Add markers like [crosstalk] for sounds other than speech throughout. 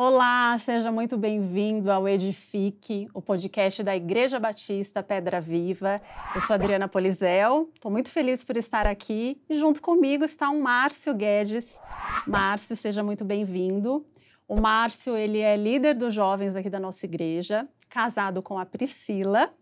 Olá, seja muito bem-vindo ao Edifique, o podcast da Igreja Batista Pedra Viva. Eu sou Adriana Polizel, estou muito feliz por estar aqui e junto comigo está o Márcio Guedes. Márcio, seja muito bem-vindo. O Márcio, ele é líder dos jovens aqui da nossa igreja, casado com a Priscila,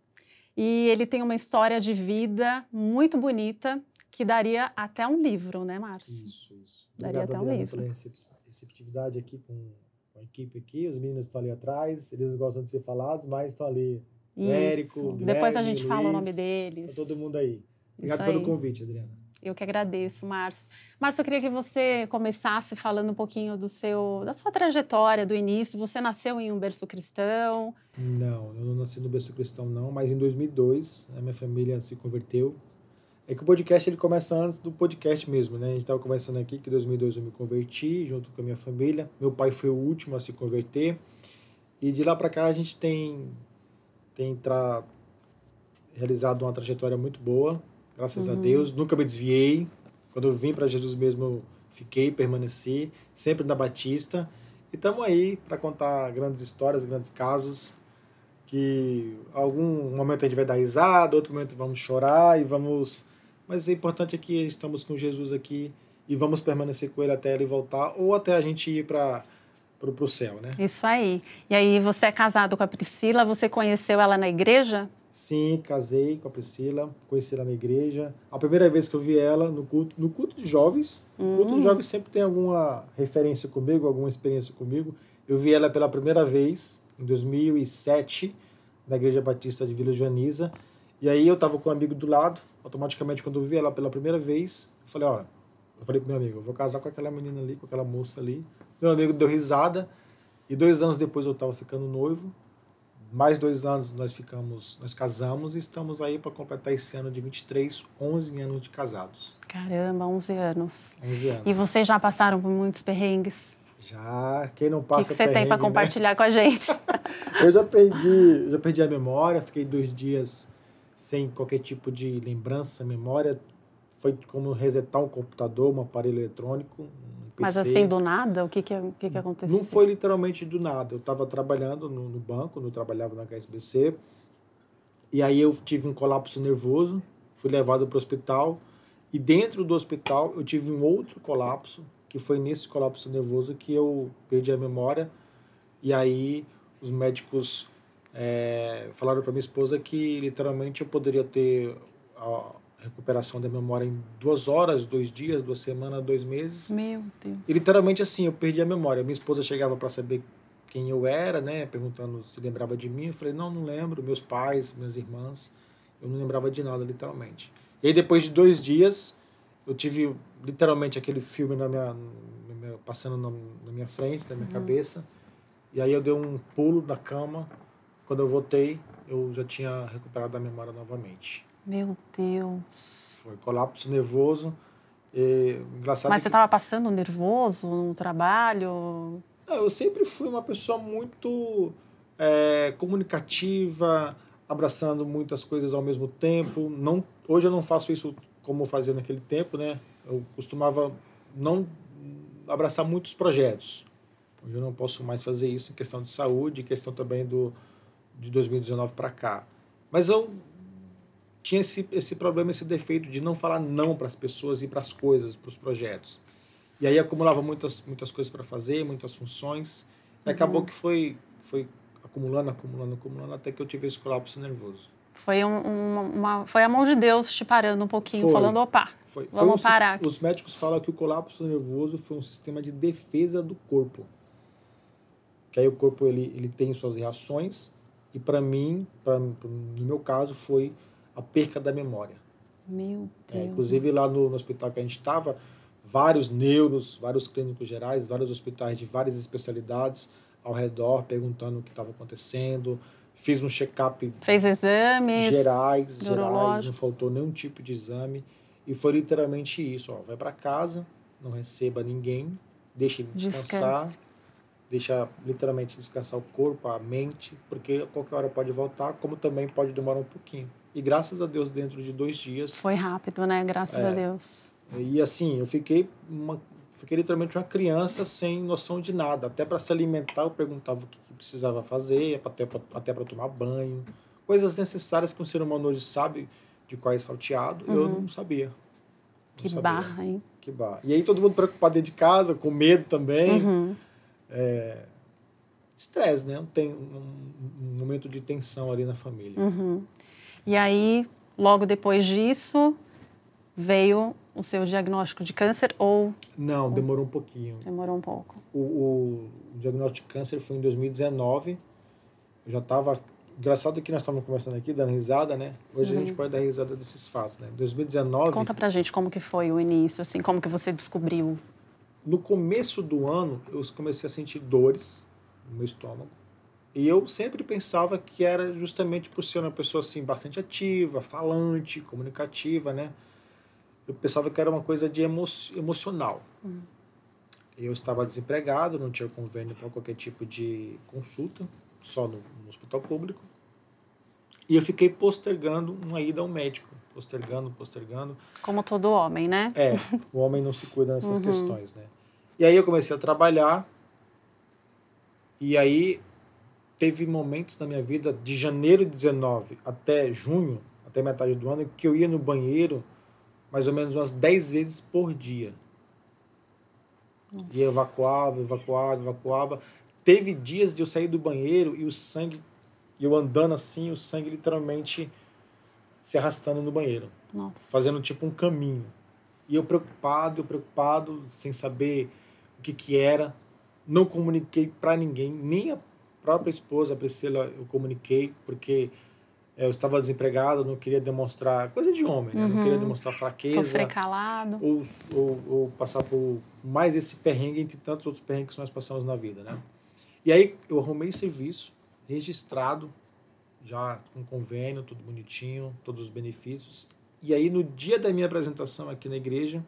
e ele tem uma história de vida muito bonita que daria até um livro, né, Márcio? Isso, isso. Daria Obrigado, até um Adriana, livro. pela recep- receptividade aqui com com a equipe aqui. Os meninos estão ali atrás, eles não gostam de ser falados, mas estão ali. Érico, Isso. o Depois a gente o fala o Luiz, nome deles. Tá todo mundo aí. Obrigado Isso pelo aí. convite, Adriana. Eu que agradeço, Márcio. Márcio, eu queria que você começasse falando um pouquinho do seu, da sua trajetória, do início. Você nasceu em um berço cristão. Não, eu não nasci no berço cristão, não, mas em 2002 a minha família se converteu. É que o podcast ele começa antes do podcast mesmo, né? A gente estava conversando aqui que em 2002 eu me converti junto com a minha família. Meu pai foi o último a se converter. E de lá para cá a gente tem tem tra... realizado uma trajetória muito boa, graças a Deus. Nunca me desviei. Quando eu vim para Jesus mesmo, eu fiquei, permaneci, sempre na Batista. E estamos aí para contar grandes histórias, grandes casos que algum momento a gente vai dar risada, outro momento vamos chorar e vamos. Mas o importante é que estamos com Jesus aqui e vamos permanecer com ele até ele voltar ou até a gente ir para o céu, né? Isso aí. E aí, você é casado com a Priscila, você conheceu ela na igreja? Sim, casei com a Priscila, conheci ela na igreja. A primeira vez que eu vi ela no culto, no culto de jovens, no culto de jovens sempre tem alguma referência comigo, alguma experiência comigo. Eu vi ela pela primeira vez em 2007 na Igreja Batista de Vila Joaniza. E aí eu estava com um amigo do lado, automaticamente quando eu vi ela pela primeira vez, eu falei, olha, eu falei pro meu amigo, eu vou casar com aquela menina ali, com aquela moça ali. Meu amigo deu risada e dois anos depois eu estava ficando noivo. Mais dois anos nós ficamos, nós casamos e estamos aí para completar esse ano de 23, 11 anos de casados. Caramba, 11 anos. 11 anos. E vocês já passaram por muitos perrengues? Já, quem não O que, passa que você tem para né? compartilhar com a gente? [laughs] Eu já perdi, eu já perdi a memória, fiquei dois dias sem qualquer tipo de lembrança, memória. Foi como resetar um computador, um aparelho eletrônico, um PC. Mas assim, do nada, o que, que, o que, que aconteceu? Não foi literalmente do nada. Eu estava trabalhando no, no banco, eu trabalhava na HSBC, e aí eu tive um colapso nervoso, fui levado para o hospital, e dentro do hospital eu tive um outro colapso, que foi nesse colapso nervoso que eu perdi a memória, e aí os médicos eh, falaram para minha esposa que literalmente eu poderia ter a recuperação da memória em duas horas, dois dias, duas semanas, dois meses. Meu Deus. E literalmente assim, eu perdi a memória. Minha esposa chegava para saber quem eu era, né, perguntando se lembrava de mim. Eu falei: "Não, não lembro". Meus pais, minhas irmãs, eu não lembrava de nada, literalmente. E aí depois de dois dias, eu tive literalmente aquele filme na minha, passando na, na minha frente, na minha cabeça. E aí eu dei um pulo na cama. Quando eu voltei, eu já tinha recuperado a memória novamente. Meu Deus. Foi colapso nervoso. E, engraçado Mas que- você estava passando nervoso no trabalho? Não, eu sempre fui uma pessoa muito é, comunicativa, abraçando muitas coisas ao mesmo tempo. Não, hoje eu não faço isso como eu fazia naquele tempo, né? Eu costumava não abraçar muitos projetos. Hoje eu não posso mais fazer isso em questão de saúde, em questão também do de 2019 para cá. Mas eu tinha esse, esse problema, esse defeito de não falar não para as pessoas e para as coisas, para os projetos. E aí acumulava muitas, muitas coisas para fazer, muitas funções. E acabou que foi, foi acumulando, acumulando, acumulando, até que eu tive esse colapso nervoso. Foi, um- uma, uma- foi a mão de Deus te parando um pouquinho, Foi. falando, opa, Foi, Vamos um sis- parar. Os médicos falam que o colapso nervoso foi um sistema de defesa do corpo. Que aí o corpo ele, ele tem suas reações e para mim, pra, no meu caso, foi a perca da memória. meu É, Deus. inclusive lá no, no hospital que a gente estava, vários neuros, vários clínicos gerais, vários hospitais de várias especialidades ao redor perguntando o que estava acontecendo. Fiz um check-up Fez exames. gerais, gerais, não faltou nenhum tipo de exame. E foi literalmente isso, ó, vai para casa, não receba ninguém, deixa ele descansar, Descanse. Deixa literalmente descansar o corpo, a mente, porque a qualquer hora pode voltar, como também pode demorar um pouquinho. E graças a Deus, dentro de dois dias, Foi rápido, né? Graças É. a Deus. e assim, eu fiquei uma, Fiquei literalmente uma criança sem noção de nada. Até para se alimentar, eu perguntava o que precisava fazer, até para tomar banho. Coisas necessárias que um ser humano hoje sabe de qual é salteado, uhum. eu não sabia. Não que sabia. barra, hein? Que barra. E aí todo mundo preocupado dentro de casa, com medo também. Uhum. É... Estresse, né? Tem um, um, momento de tensão ali na família. Uhum. E aí, logo depois disso, veio o seu diagnóstico de câncer ou... Não, demorou um pouquinho. Demorou um pouco. O, o diagnóstico de câncer foi em 2019. Eu já estava... Engraçado que nós estávamos conversando aqui, dando risada, né? Hoje uhum. a gente uhum. pode dar risada desses fatos, né? 2019... Conta pra gente como que foi o início, assim, como que você descobriu. No começo do ano, eu comecei a sentir dores no meu estômago. E eu sempre pensava que era justamente por ser uma pessoa assim bastante ativa, falante, comunicativa, né? Eu pensava que era uma coisa de emo emocional. Hum. Eu estava desempregado, não tinha convênio para qualquer tipo de consulta, só no, no, hospital público. E eu fiquei postergando uma ida ao médico, postergando, postergando. Como todo homem, né? É, o homem não se cuida dessas uhum. questões, né? E aí eu comecei a trabalhar, e aí teve momentos na minha vida, de janeiro de 19 até junho, até metade do ano, que eu ia no banheiro mais ou menos umas 10 vezes por dia. Nossa. E evacuava, evacuava, evacuava. Teve dias de eu sair do banheiro e o sangue, eu andando assim, o sangue literalmente se arrastando no banheiro. Nossa. Fazendo tipo um caminho. E eu preocupado, eu preocupado, sem saber que que era. Não comuniquei para ninguém, nem a própria esposa, a Priscila, eu comuniquei, porque eu estava desempregado, não queria demonstrar coisa de homem, né? não queria uhum. demonstrar fraqueza, sofrer calado, ou, ou, ou, passar por mais esse perrengue entre tantos outros perrengues que nós passamos na vida, né? E aí eu arrumei serviço registrado, já com convênio, tudo bonitinho, todos os benefícios. E aí no dia da minha apresentação aqui na igreja,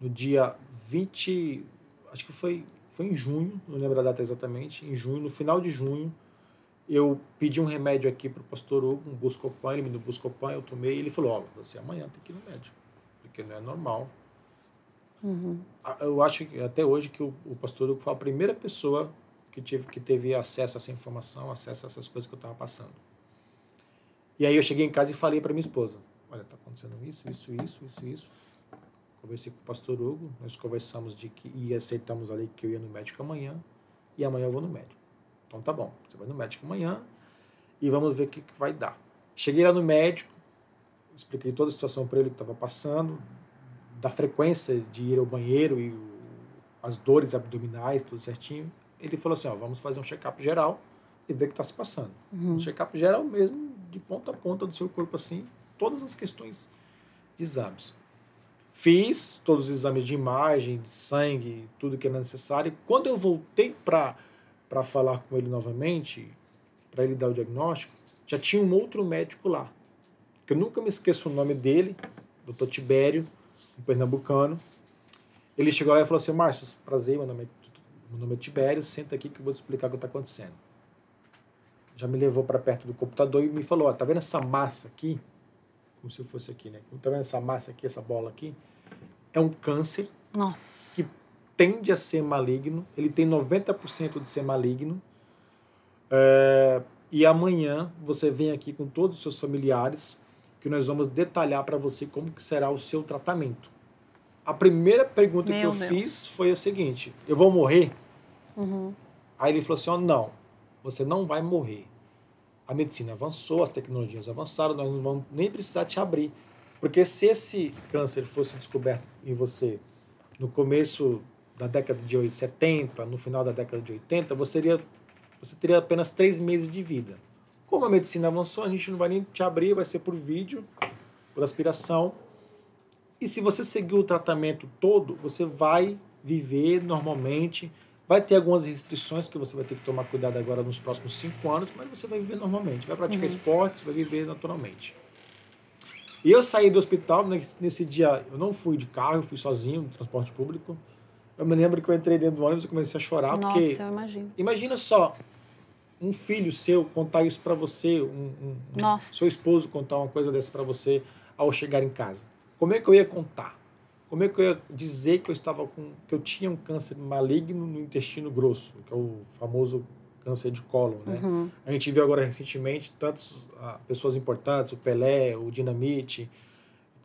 no dia 20, acho que foi foi em junho, não lembro a data exatamente, em junho, no final de junho eu pedi um remédio aqui para o pastor Hugo, um Buscopan, ele me deu Buscopan, eu tomei, e ele falou, ó, oh, você amanhã tem que ir no médico, porque não é normal. Uhum. Eu acho que até hoje que o, o, pastor Hugo foi a primeira pessoa que, tive, que teve acesso a essa informação, acesso a essas coisas que eu estava passando. E aí eu cheguei em casa e falei para minha esposa, olha, está acontecendo isso, isso, isso, isso, isso. Conversei com o pastor Hugo, nós conversamos de que e aceitamos ali que eu ia no médico amanhã, e amanhã eu vou no médico. Então tá bom, você vai no médico amanhã e vamos ver o que, que vai dar. Cheguei lá no médico, expliquei toda a situação para ele que estava passando, da frequência de ir ao banheiro e o, as dores abdominais, tudo certinho. Ele falou assim: ó, vamos fazer um check-up geral e ver o que está se passando. Uhum. Um check-up geral mesmo, de ponta a ponta do seu corpo, assim, todas as questões de exames. Fiz todos os exames de imagem, de sangue, tudo que era necessário. Quando eu voltei para para falar com ele novamente, para ele dar o diagnóstico, já tinha um outro médico lá. Que eu nunca me esqueço o nome dele, Dr. Tibério, um pernambucano. Ele chegou lá e falou assim: Márcio, prazer, meu nome, é, meu nome é Tibério, senta aqui que eu vou te explicar o que está acontecendo. Já me levou para perto do computador e me falou: ó, tá vendo essa massa aqui? Como se fosse aqui, né? Tá vendo essa massa aqui, essa bola aqui? É um câncer Nossa. que tende a ser maligno, ele tem 90% de ser maligno. É, e amanhã você vem aqui com todos os seus familiares, que nós vamos detalhar para você como que será o seu tratamento. A primeira pergunta Meu que eu Deus. fiz foi a seguinte: eu vou morrer? Uhum. Aí ele falou assim: oh, não, você não vai morrer. A medicina avançou, as tecnologias avançaram, nós não vamos nem precisar te abrir. Porque se esse câncer fosse descoberto em você no começo da década de 70, no final da década de 80, você teria, você teria apenas três meses de vida. Como a medicina avançou, a gente não vai nem te abrir, vai ser por vídeo, por aspiração. E se você seguir o tratamento todo, você vai viver normalmente. Vai ter algumas restrições que você vai ter que tomar cuidado agora nos próximos cinco anos, mas você vai viver normalmente. Vai praticar uhum. esportes, vai viver naturalmente. E eu saí do hospital, nesse dia eu não fui de carro, eu fui sozinho, no transporte público. Eu me lembro que eu entrei dentro do ônibus e comecei a chorar. Nossa, porque, eu imagino. Imagina só, um filho seu contar isso para você, um, um, um, seu esposo contar uma coisa dessa para você ao chegar em casa. Como é que eu ia contar? como é que eu ia dizer que eu estava com que eu tinha um câncer maligno no intestino grosso, que é o famoso câncer de cólon, né? Uhum. A gente viu agora recentemente tantas ah, pessoas importantes, o Pelé, o Dinamite,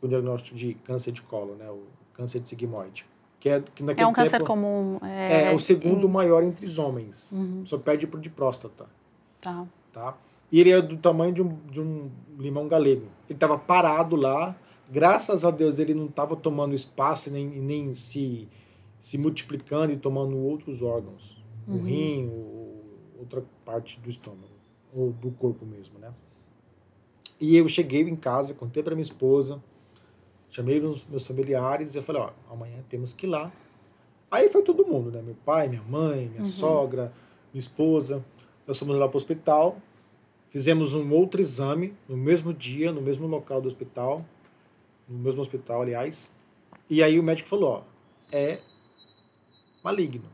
com diagnóstico de câncer de cólon, né? O câncer de sigmoide. Que é, que naquele É um câncer tempo, comum. É, É, o segundo em- maior entre os homens. Uhum. Só perde pro de próstata, Tá. tá? E ele é do tamanho de um, de um limão galego. Ele estava parado lá. Graças a Deus ele não estava tomando espaço nem, nem se, se multiplicando e tomando outros órgãos. O Uhum. rim, o- outra parte do estômago. Ou do corpo mesmo, né? E eu cheguei em casa, contei para minha esposa, chamei meus, meus familiares e eu falei, ó, amanhã temos que ir lá. Aí foi todo mundo, né? Meu pai, minha mãe, minha Uhum. sogra, minha esposa. Nós fomos lá para o hospital, fizemos um outro exame no mesmo dia, no mesmo local do hospital, no mesmo hospital, aliás. E aí o médico falou, ó, é maligno.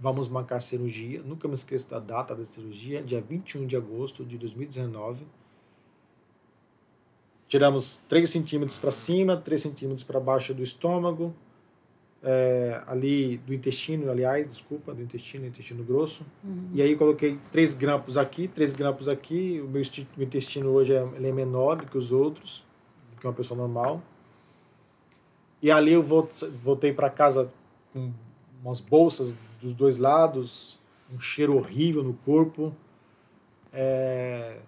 Vamos marcar cirurgia. Nunca me esqueço da data da cirurgia, dia 21 de agosto de 2019. Tiramos 3 centímetros para cima, 3 centímetros para baixo do estômago, é, ali do intestino, aliás, desculpa, do intestino, intestino grosso. Uhum. E aí coloquei três grampos aqui, três grampos aqui. O meu meu intestino hoje é, ele é menor do que os outros, do que uma pessoa normal. E ali eu vol- voltei para casa com umas bolsas dos dois lados, um cheiro horrível no corpo. É,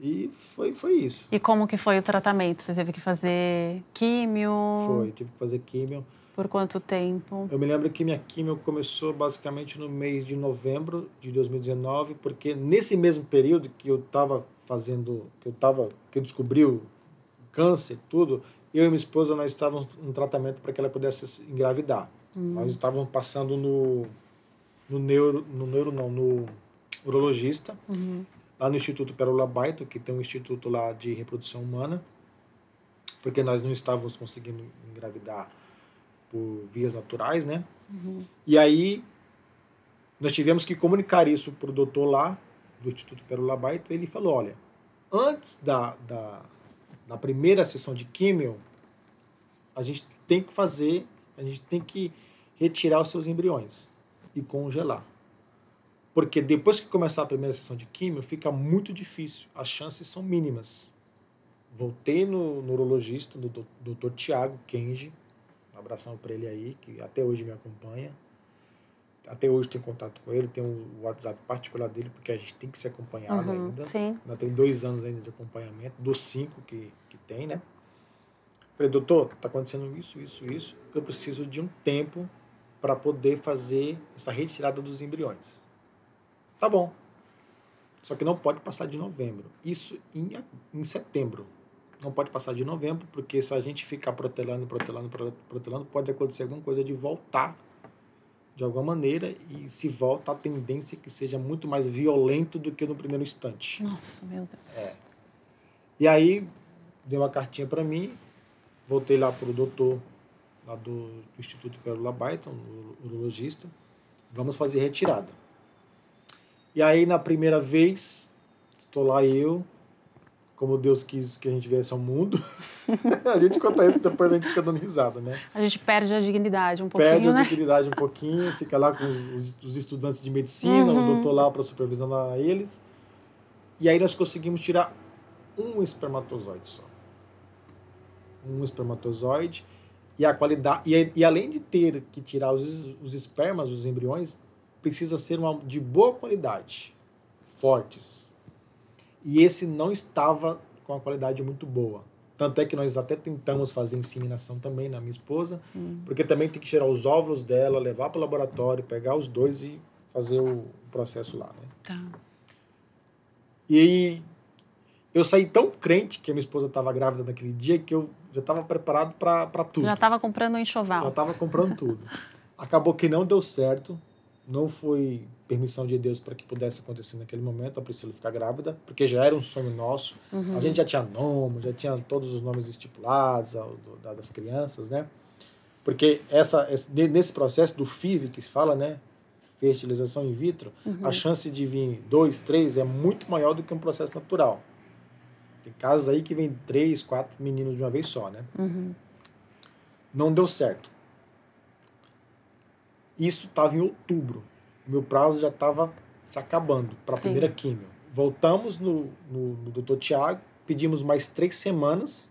E foi, foi isso. E como que foi o tratamento? Você teve que fazer químio? Foi, tive que fazer químio. Por quanto tempo? Eu me lembro que minha químio começou basicamente no mês de novembro de 2019, porque nesse mesmo período que eu estava fazendo, que eu tava, que eu descobri o câncer tudo, eu e minha esposa nós estávamos em tratamento para que ela pudesse se engravidar. Nós estávamos passando no no neuro, no neuro não, no urologista, Uhum. lá no Instituto Pérola Baito, que tem um instituto lá de reprodução humana, porque nós não estávamos conseguindo engravidar por vias naturais, né? E aí nós tivemos que comunicar isso para o doutor lá do Instituto Pérola Baito, ele falou, olha, antes da, da, da primeira sessão de químio, a gente tem que fazer, a gente tem que retirar os seus embriões e congelar. Porque depois que começar a primeira sessão de químio, fica muito difícil. As chances são mínimas. Voltei no neurologista, do Dr. Tiago Kenji. Um abração para ele aí, que até hoje me acompanha. Até hoje tenho contato com ele, tenho o WhatsApp particular dele, porque a gente tem que ser acompanhado Uhum. ainda. Sim. Ainda tem dois anos ainda de acompanhamento, dos cinco que, que tem, né? Falei, doutor, tá acontecendo isso, isso, isso. Eu preciso de um tempo para poder fazer essa retirada dos embriões. Tá bom. Só que não pode passar de novembro. Isso em, em setembro. Não pode passar de novembro, porque se a gente ficar protelando, protelando, pro- protelando, pode acontecer alguma coisa de voltar de alguma maneira. E se volta, a tendência é que seja muito mais violento do que no primeiro instante. Nossa, meu Deus. E aí, deu uma cartinha para mim, voltei lá pro doutor lá do, do Instituto Pérola Byton, o urologista, vamos fazer retirada. E aí, na primeira vez, estou lá eu, como Deus quis que a gente viesse ao mundo. [laughs] a gente conta isso, depois a gente fica dando risada, né? A gente perde a dignidade um pouquinho, Perde a né? dignidade um pouquinho, fica lá com os, os estudantes de medicina, Uhum. o doutor lá para supervisionar eles. E aí nós conseguimos tirar um espermatozoide só. Um espermatozoide. E a qualidade. E, e além de ter que tirar os, os espermas, os embriões, precisa ser uma, de boa qualidade, fortes. E esse não estava com a qualidade muito boa. Tanto é que nós até tentamos fazer inseminação também na minha esposa, porque também tem que tirar os óvulos dela, levar para o laboratório, pegar os dois e fazer o processo lá, né? Tá. E aí eu saí tão crente que a minha esposa estava grávida naquele dia que eu já estava preparado para tudo. Já estava comprando um Já enxoval. estava comprando tudo. Acabou que não deu certo. Não foi permissão de Deus para que pudesse acontecer naquele momento a Priscila ficar grávida, porque já era um sonho nosso. A gente já tinha nome, já tinha todos os nomes estipulados do- da- das crianças, né? Porque essa, esse- ne- nesse processo do FIV que se fala, né? Fertilização in vitro, a chance de vir dois, três é muito maior do que um processo natural. Tem casos aí que vem três, quatro meninos de uma vez só, né? Uhum. Não deu certo. Isso estava em outubro. Meu prazo já estava se acabando para a primeira químio. Voltamos no, no, no doutor Tiago, pedimos mais três semanas,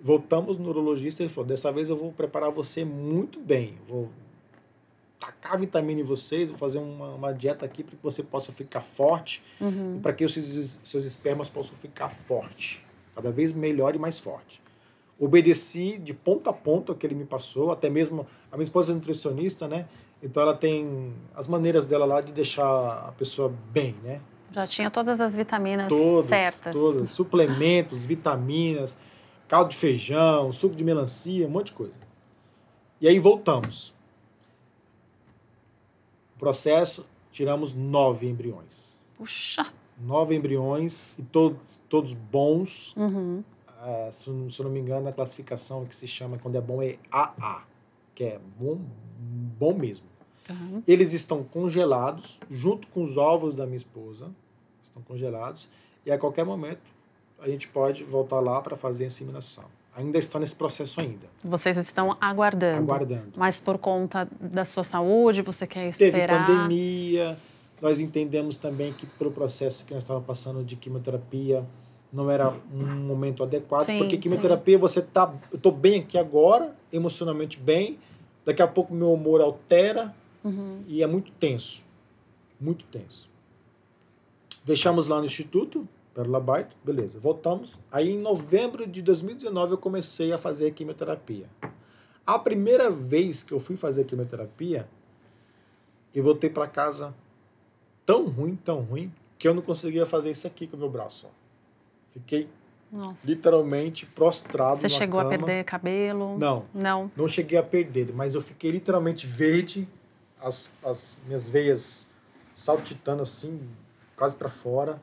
voltamos no urologista e ele falou: dessa vez eu vou preparar você muito bem. Vou tacar vitamina em você, vou fazer uma, uma dieta aqui para que você possa ficar forte Uhum. e para que os seus, seus espermas possam ficar forte, cada vez melhor e mais forte. Obedeci de ponta a ponta o que ele me passou, até mesmo a minha esposa é nutricionista, né? Então ela tem as maneiras dela lá de deixar a pessoa bem, né? Já tinha todas as vitaminas Todas, certas. todas, suplementos, [laughs] vitaminas, caldo de feijão, suco de melancia, um monte de coisa. E aí voltamos. Processo, tiramos nove embriões. Puxa. Nove embriões e to todos bons. Uhum. Ah, se, se eu não me engano, a classificação que se chama quando é bom é AA, que é bom, bom mesmo. Tá. Eles estão congelados, junto com os ovos da minha esposa. Estão congelados. E a qualquer momento a gente pode voltar lá para fazer a inseminação. Ainda está nesse processo ainda, Vocês estão aguardando. aguardando. Mas por conta da sua saúde, você quer Teve esperar? pandemia, nós entendemos também que pelo processo que nós estávamos passando de quimioterapia não era um momento adequado, Sim, porque quimioterapia você tá, eu tô bem aqui agora, emocionalmente bem, daqui a pouco meu humor altera Uhum. e é muito tenso, muito tenso. Deixamos lá no instituto, Pérola Baito, beleza, voltamos. Aí em novembro de 2019 eu comecei a fazer a quimioterapia. A primeira vez que eu fui fazer a quimioterapia, eu voltei para casa tão ruim, tão ruim, que eu não conseguia fazer isso aqui com o meu braço. Fiquei Nossa. literalmente prostrado Você chegou a cama. perder cabelo? Não, Não. não cheguei a perder, mas eu fiquei literalmente verde, as, as minhas veias saltitando assim, quase para fora,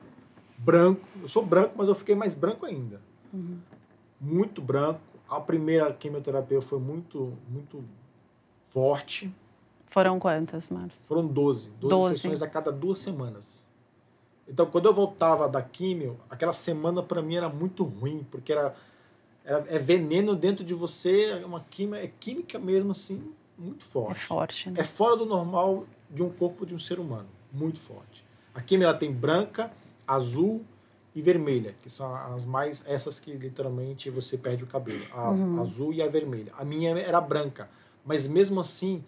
branco. Eu sou branco, mas eu fiquei mais branco ainda. Uhum. Muito branco. A primeira quimioterapia foi muito, muito forte. Foram quantas, Marcos? Foram 12, 12, Doze. sessões a cada duas semanas. Então, quando eu voltava da químio, aquela semana para mim era muito ruim, porque era, era é veneno dentro de você, é uma química, é química mesmo assim, muito É forte. forte, né? É fora do normal de um corpo de um ser humano, muito forte. A química ela tem branca, azul e vermelha, que são as mais essas que literalmente você perde o cabelo, a Uhum. azul e a vermelha. A minha era branca, mas mesmo assim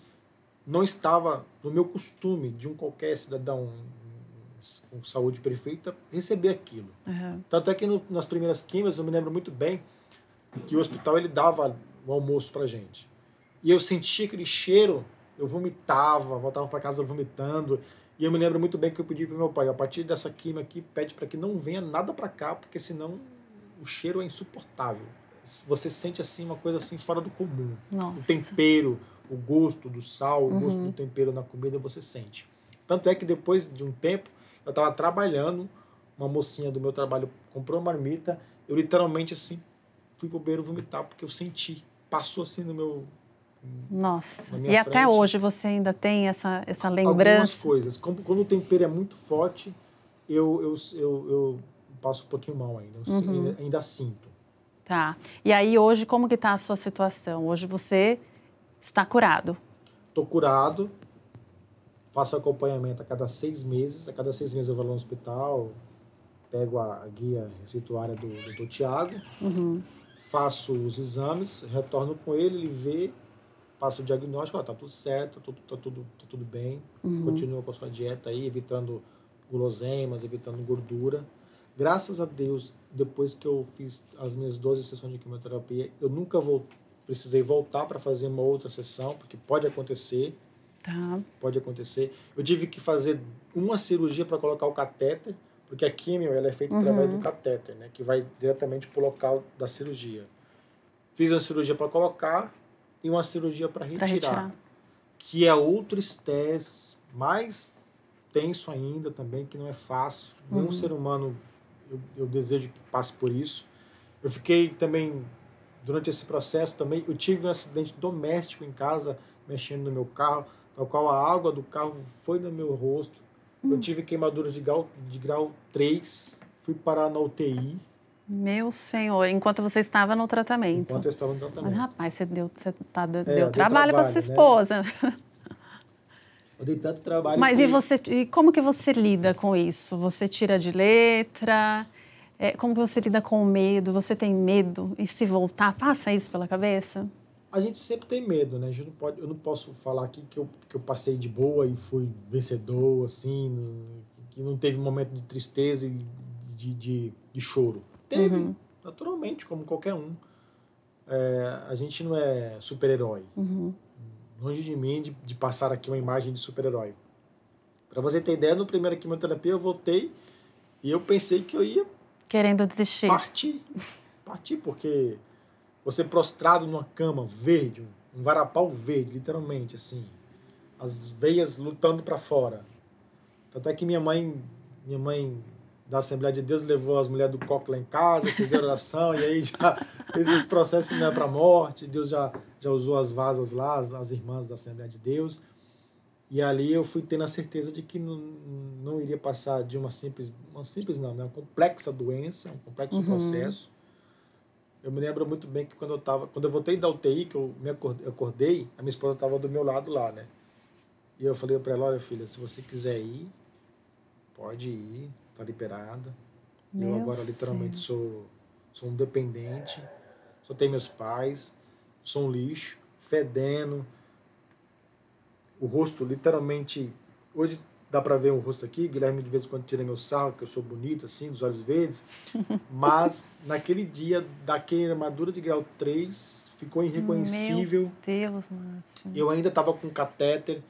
não estava no meu costume de um qualquer cidadão com saúde perfeita receber aquilo. Uhum. Tanto é que no- nas primeiras químicas eu me lembro muito bem que o hospital ele dava o almoço pra gente. E eu sentia aquele cheiro, eu vomitava, voltava para casa vomitando. E eu me lembro muito bem que eu pedi pro meu pai, a partir dessa química aqui, pede para que não venha nada para cá, porque senão o cheiro é insuportável. Você sente assim uma coisa assim fora do comum. O Nossa. tempero, o gosto do sal, o gosto Uhum. do tempero na comida você sente. Tanto é que depois de um tempo, eu estava trabalhando, uma mocinha do meu trabalho comprou uma marmita, eu literalmente assim fui pro banheiro vomitar porque eu senti, passou assim no meu Nossa. E minha até frente. hoje você ainda tem essa, essa algumas lembrança? coisas. Como, quando o tempero é muito forte, eu eu, eu, eu passo um pouquinho mal ainda, eu Uhum. ainda, ainda sinto. Tá. E aí hoje como que tá a sua situação? Hoje você está curado. Tô curado, faço acompanhamento a cada seis meses. A cada seis meses eu vou lá no hospital, pego a guia receituária do Dr. Tiago, Uhum. faço os exames, retorno com ele, ele vê, passa o diagnóstico, ó, tá tudo certo, tá tudo, tá tudo, tá tudo bem, Uhum. continua com a sua dieta aí, evitando guloseimas, evitando gordura. Graças a Deus, depois que eu fiz as minhas 12 sessões de quimioterapia, eu nunca vou, precisei voltar para fazer uma outra sessão, porque pode acontecer, Tá. pode acontecer. Eu tive que fazer uma cirurgia para colocar o catéter, porque a quimio ela é feita Uhum. através do catéter, né, que vai diretamente para o local da cirurgia. Fiz uma cirurgia para colocar e uma cirurgia para retirar, retirar. que é outro estresse mais tenso ainda também, que não é fácil. Nenhum Uhum. ser humano eu, eu desejo que passe por isso. Eu fiquei também durante esse processo também, eu tive um acidente doméstico em casa, mexendo no meu carro, no qual a água do carro foi no meu rosto. Eu tive queimaduras de grau, de grau 3, fui parar na UTI. Meu senhor, enquanto você estava no tratamento. Enquanto eu estava no tratamento. Mas, rapaz, você deu, você tá, deu, é, deu trabalho, para sua né? esposa. Né? [laughs] Eu dei tanto trabalho. Mas que... e você, e como que você lida com isso? Você tira de letra? É, como que você lida com o medo? Você tem medo? E se voltar, passa isso pela cabeça? A gente sempre tem medo, né? A gente não pode, eu não posso falar aqui que eu, que eu passei de boa e fui vencedor, assim, que não teve momento de tristeza e de, de, de choro. Teve, uhum. naturalmente, como qualquer um. É, a gente não é super-herói. Uhum. Longe de mim de, de, passar aqui uma imagem de super-herói. Para você ter ideia, no primeiro quimioterapia eu voltei e eu pensei que eu ia Querendo desistir. Partir. Partir, porque você prostrado numa cama verde, um varapau verde, literalmente, assim. As veias lutando para fora. Tanto é que minha mãe, minha mãe da Assembleia de Deus levou as mulheres do coque lá em casa, fizeram oração, e aí já [laughs] esse processo não é para morte. Deus já, já usou as vasas lá, as, as irmãs da Assembleia de Deus. E ali eu fui tendo a certeza de que não, não iria passar de uma simples, uma simples não, né? uma complexa doença, um complexo uhum. processo. Eu me lembro muito bem que quando eu tava, quando eu voltei da UTI, que eu me acordei, acordei a minha esposa estava do meu lado lá, né? E eu falei para ela, olha filha, se você quiser ir, pode ir, tá liberada. Meu eu agora literalmente sou sou um dependente, só tenho meus pais, sou um lixo, fedendo, o rosto literalmente. Hoje dá para ver o rosto aqui. Guilherme de vez em quando tira meu sarro, que eu sou bonito, assim, dos olhos verdes. [laughs] Mas naquele dia da queimadura de grau 3, ficou irreconhecível. Meu Deus, Márcio. Eu ainda estava com catéter.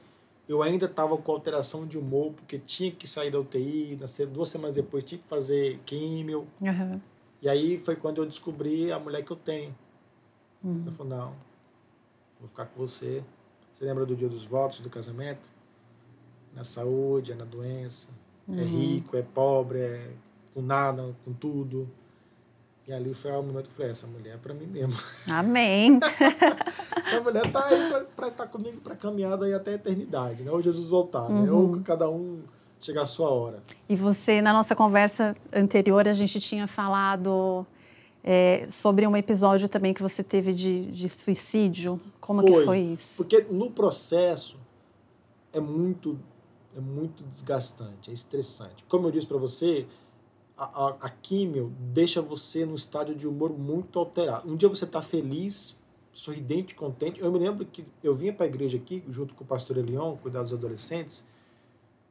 Eu ainda estava com alteração de humor, porque tinha que sair da UTI. Duas semanas depois tinha que fazer químio. Uhum. E aí foi quando eu descobri a mulher que eu tenho. Uhum. Eu falei, não, vou ficar com você. Você lembra do dia dos votos, do casamento? Na saúde, é na doença. É uhum. É rico, é pobre, é com nada, com tudo. E ali foi o momento que eu falei, essa mulher é para mim mesmo. [laughs] Amém. essa mulher tá aí para estar tá comigo para caminhada aí até a eternidade, né? Ou Jesus voltar, uhum. né? Ou uhum. cada um chegar a sua hora. E você, na nossa conversa anterior, a gente tinha falado é, sobre um episódio também que você teve de, de suicídio. Como foi, que foi isso? Porque no processo é muito, é muito desgastante, é estressante. Como eu disse para você, a, a, a químio deixa você num estádio de humor muito alterado. Um dia você está feliz, sorridente, contente. Eu me lembro que eu vinha para a igreja aqui, junto com o pastor Elion, cuidar dos adolescentes,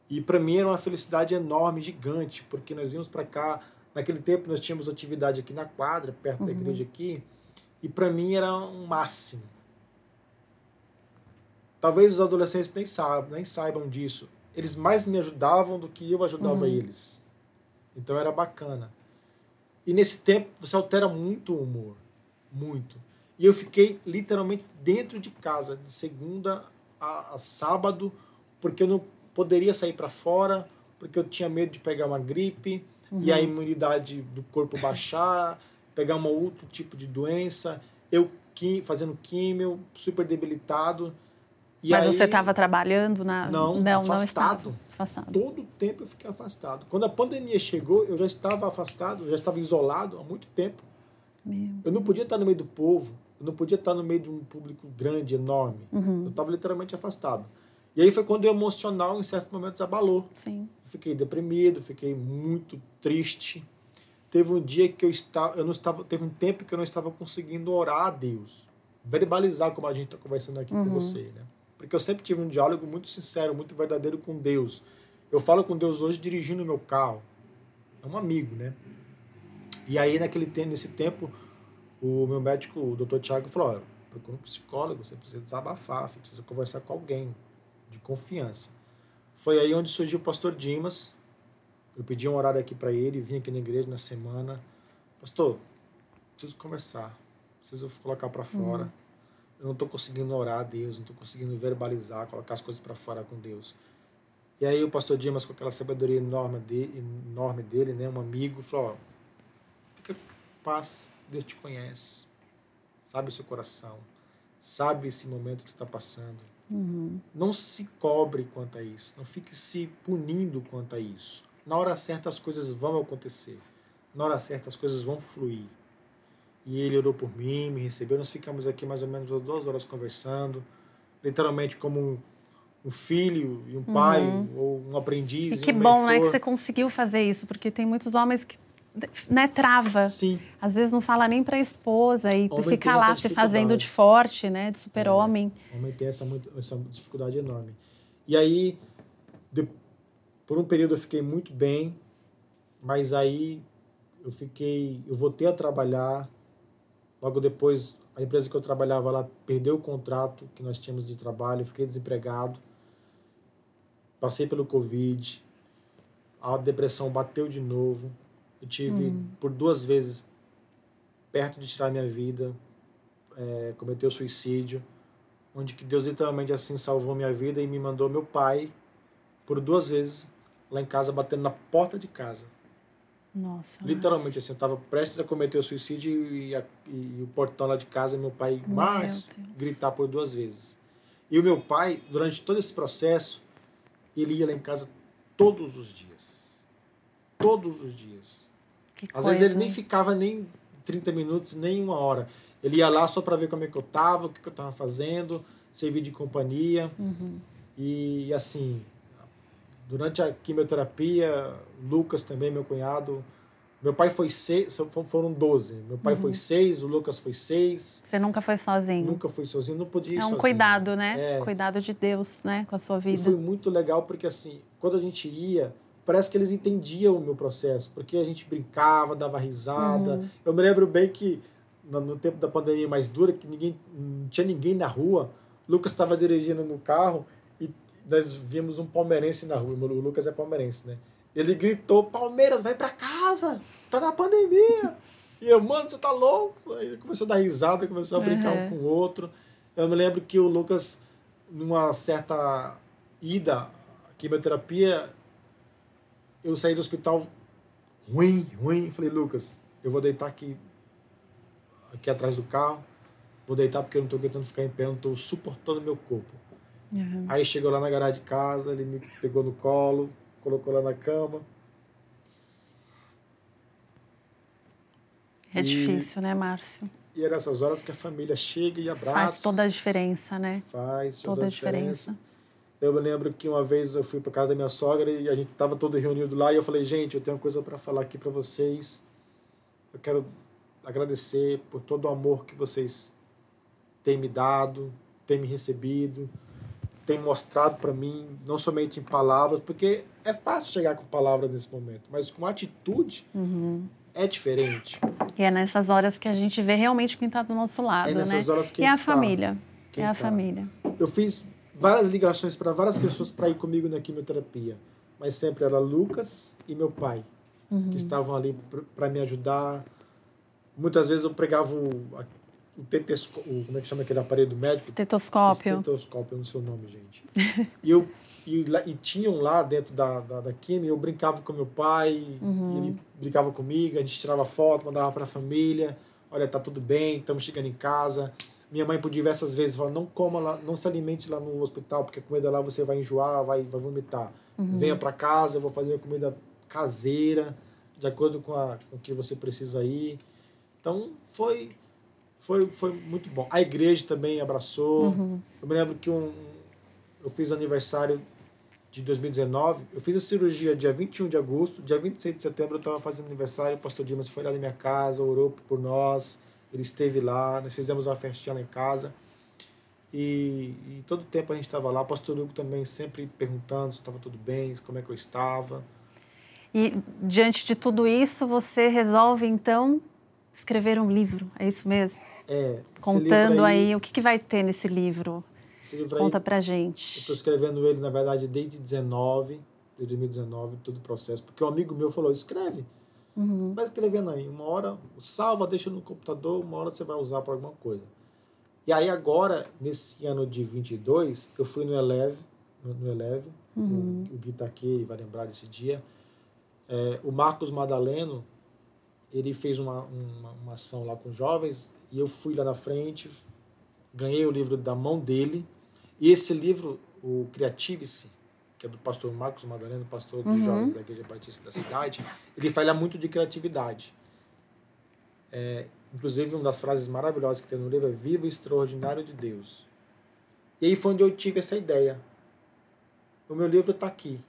e para mim era uma felicidade enorme, gigante, porque nós vimos para cá Naquele tempo nós tínhamos atividade aqui na quadra, perto uhum. da igreja aqui, e para mim era um máximo. Talvez os adolescentes nem saibam, nem saibam disso. Eles mais me ajudavam do que eu ajudava uhum. eles. Então era bacana. E nesse tempo você altera muito o humor, muito. E eu fiquei literalmente dentro de casa de segunda a, a sábado, porque eu não poderia sair para fora, porque eu tinha medo de pegar uma gripe uhum. e a imunidade do corpo baixar, pegar um outro tipo de doença, eu fazendo químio, super debilitado. E Mas aí, você estava trabalhando na. Não, não afastado. Não afastado. Todo o tempo eu fiquei afastado. Quando a pandemia chegou, eu já estava afastado, já estava isolado há muito tempo. Meu. Eu não podia estar no meio do povo, eu não podia estar no meio de um público grande, enorme. Uhum. Eu estava literalmente afastado. E aí foi quando o emocional, em certos momentos, abalou. Sim fiquei deprimido, fiquei muito triste. Teve um dia que eu estava, eu não estava, teve um tempo que eu não estava conseguindo orar a Deus, verbalizar como a gente está conversando aqui uhum. com você, né? Porque eu sempre tive um diálogo muito sincero, muito verdadeiro com Deus. Eu falo com Deus hoje dirigindo meu carro. É um amigo, né? E aí naquele tempo, nesse tempo, o meu médico, o Dr. Tiago, falou: olha, procura um psicólogo, você precisa desabafar, você precisa conversar com alguém de confiança. Foi aí onde surgiu o pastor Dimas. Eu pedi um horário aqui para ele, vim aqui na igreja na semana. Pastor, preciso conversar, preciso colocar para fora. Uhum. Eu não estou conseguindo orar a Deus, não estou conseguindo verbalizar, colocar as coisas para fora com Deus. E aí o pastor Dimas, com aquela sabedoria enorme dele, enorme dele né, um amigo, falou, ó, fica em paz, Deus te conhece, sabe o seu coração, sabe esse momento que você está passando. Uhum. Não se cobre quanto a isso. Não fique se punindo quanto a isso. Na hora certa as coisas vão acontecer. na hora certa as coisas vão fluir. E ele orou por mim, me recebeu. Nós ficamos aqui mais ou menos duas horas conversando, literalmente como um, um filho e um pai, uhum. ou um aprendiz. E que um bom, né, que você conseguiu fazer isso, porque tem muitos homens que né, trava. Sim. Às vezes não fala nem para a esposa e tu fica lá se fazendo de forte, né, de super-homem. É, homem tem essa, essa dificuldade enorme. E aí, de, por um período eu fiquei muito bem, mas aí eu fiquei, eu voltei a trabalhar Logo depois, a empresa que eu trabalhava lá perdeu o contrato que nós tínhamos de trabalho, fiquei desempregado. Passei pelo Covid, a depressão bateu de novo. Eu tive uhum. por duas vezes perto de tirar minha vida, é, cometeu suicídio, onde que Deus literalmente assim salvou minha vida e me mandou meu pai por duas vezes lá em casa batendo na porta de casa nossa. Literalmente, assim, eu estava prestes a cometer o suicídio e, a, e, o portão lá de casa, meu pai, meu mais, gritar por duas vezes. E o meu pai, durante todo esse processo, ele ia lá em casa todos os dias. Todos os dias. Que Às coisa, vezes ele nem ficava nem 30 minutos, nem uma hora. Ele ia lá só para ver como é que eu estava, o que, que eu estava fazendo, servir de companhia. Uhum. E, assim, Durante a quimioterapia, Lucas também, meu cunhado, meu pai foi seis, foram doze. Meu pai uhum. foi seis, o Lucas foi seis. Você nunca foi sozinho? Nunca fui sozinho, não podia ir É um sozinho. cuidado, né? É. Cuidado de Deus, né? Com a sua vida. E foi muito legal porque, assim, quando a gente ia, parece que eles entendiam o meu processo, porque a gente brincava, dava risada. Uhum. Eu me lembro bem que, no, no, tempo da pandemia mais dura, que ninguém, não tinha ninguém na rua, Lucas estava dirigindo no carro nós vimos um palmeirense na rua, o Lucas é palmeirense, né? Ele gritou, Palmeiras, vai para casa, tá na pandemia. [laughs] E eu, mano, você tá louco? Aí ele começou a dar risada, começou a brincar uhum. um com o outro. Eu me lembro que o Lucas, numa certa ida, quimioterapia, eu saí do hospital ruim, ruim. Falei, Lucas, eu vou deitar aqui, aqui atrás do carro. Vou deitar porque eu não tô aguentando ficar em pé, não tô suportando meu corpo. Uhum. Aí chegou lá na garagem de casa, ele me pegou no colo, colocou lá na cama. É e, difícil, né, Márcio? E é nessas horas que a família chega e abraça. Faz toda a diferença, né? Faz toda, toda a diferença. diferença. Eu me lembro que uma vez eu fui para casa da minha sogra e a gente estava todo reunido lá e eu falei, gente, eu tenho uma coisa para falar aqui para vocês. Eu quero agradecer por todo o amor que vocês têm me dado, têm me recebido tem mostrado para mim, não somente em palavras, porque é fácil chegar com palavras nesse momento, mas com atitude uhum. é diferente. E é nessas horas que a gente vê realmente quem está do nosso lado, é nessas né? Horas que é a tá, família. É a tá. família. Eu fiz várias ligações para várias pessoas para ir comigo na quimioterapia, mas sempre era Lucas e meu pai uhum. que estavam ali para me ajudar. Muitas vezes eu pregava o, o tetescópio, como é que chama aquele aparelho médico? Estetoscópio. Estetoscópio, não sei o nome, gente. e, eu, e, e tinham lá dentro da, da, da química, eu brincava com meu pai, uhum. ele brincava comigo, a gente tirava foto, mandava para a família, olha, tá tudo bem, estamos chegando em casa. Minha mãe por diversas vezes falou, não coma lá, não se alimente lá no hospital, porque a comida lá você vai enjoar, vai, vai vomitar. Uhum. Venha para casa, eu vou fazer uma comida caseira, de acordo com, a, com o que você precisa ir. Então, foi foi, foi muito bom. A igreja também abraçou. Uhum. Eu me lembro que um, eu fiz aniversário de 2019. Eu fiz a cirurgia dia 21 de agosto. Dia 26 de setembro eu estava fazendo aniversário. O pastor Dimas foi lá na minha casa, orou por nós. Ele esteve lá. Nós fizemos uma festinha lá em casa. E, e todo o tempo a gente estava lá. O pastor Hugo também sempre perguntando se estava tudo bem, como é que eu estava. E diante de tudo isso, você resolve então escrever um livro, é isso mesmo? É. Contando aí, aí, o que, que vai ter nesse livro. Esse livro Conta aí, pra gente. Eu estou escrevendo ele, na verdade, desde 19, de 2019, todo o processo. Porque um amigo meu falou, escreve. Uhum. Vai escrevendo aí. Uma hora, salva, deixa no computador, uma hora você vai usar para alguma coisa. E aí agora, nesse ano de 22, eu fui no Eleve, no Eleve, uhum. o, o Gui tá aqui, vai lembrar desse dia. É, o Marcos Madaleno, ele fez uma, uma, uma ação lá com jovens e eu fui lá na frente, ganhei o livro da mão dele. E esse livro, o Creative-se, que é do pastor Marcos Madalena, pastor dos uhum. jovens da Igreja Batista da cidade, ele fala muito de criatividade. É, inclusive, uma das frases maravilhosas que tem no livro é Viva o Extraordinário de Deus. E aí foi onde eu tive essa ideia. O meu livro está aqui.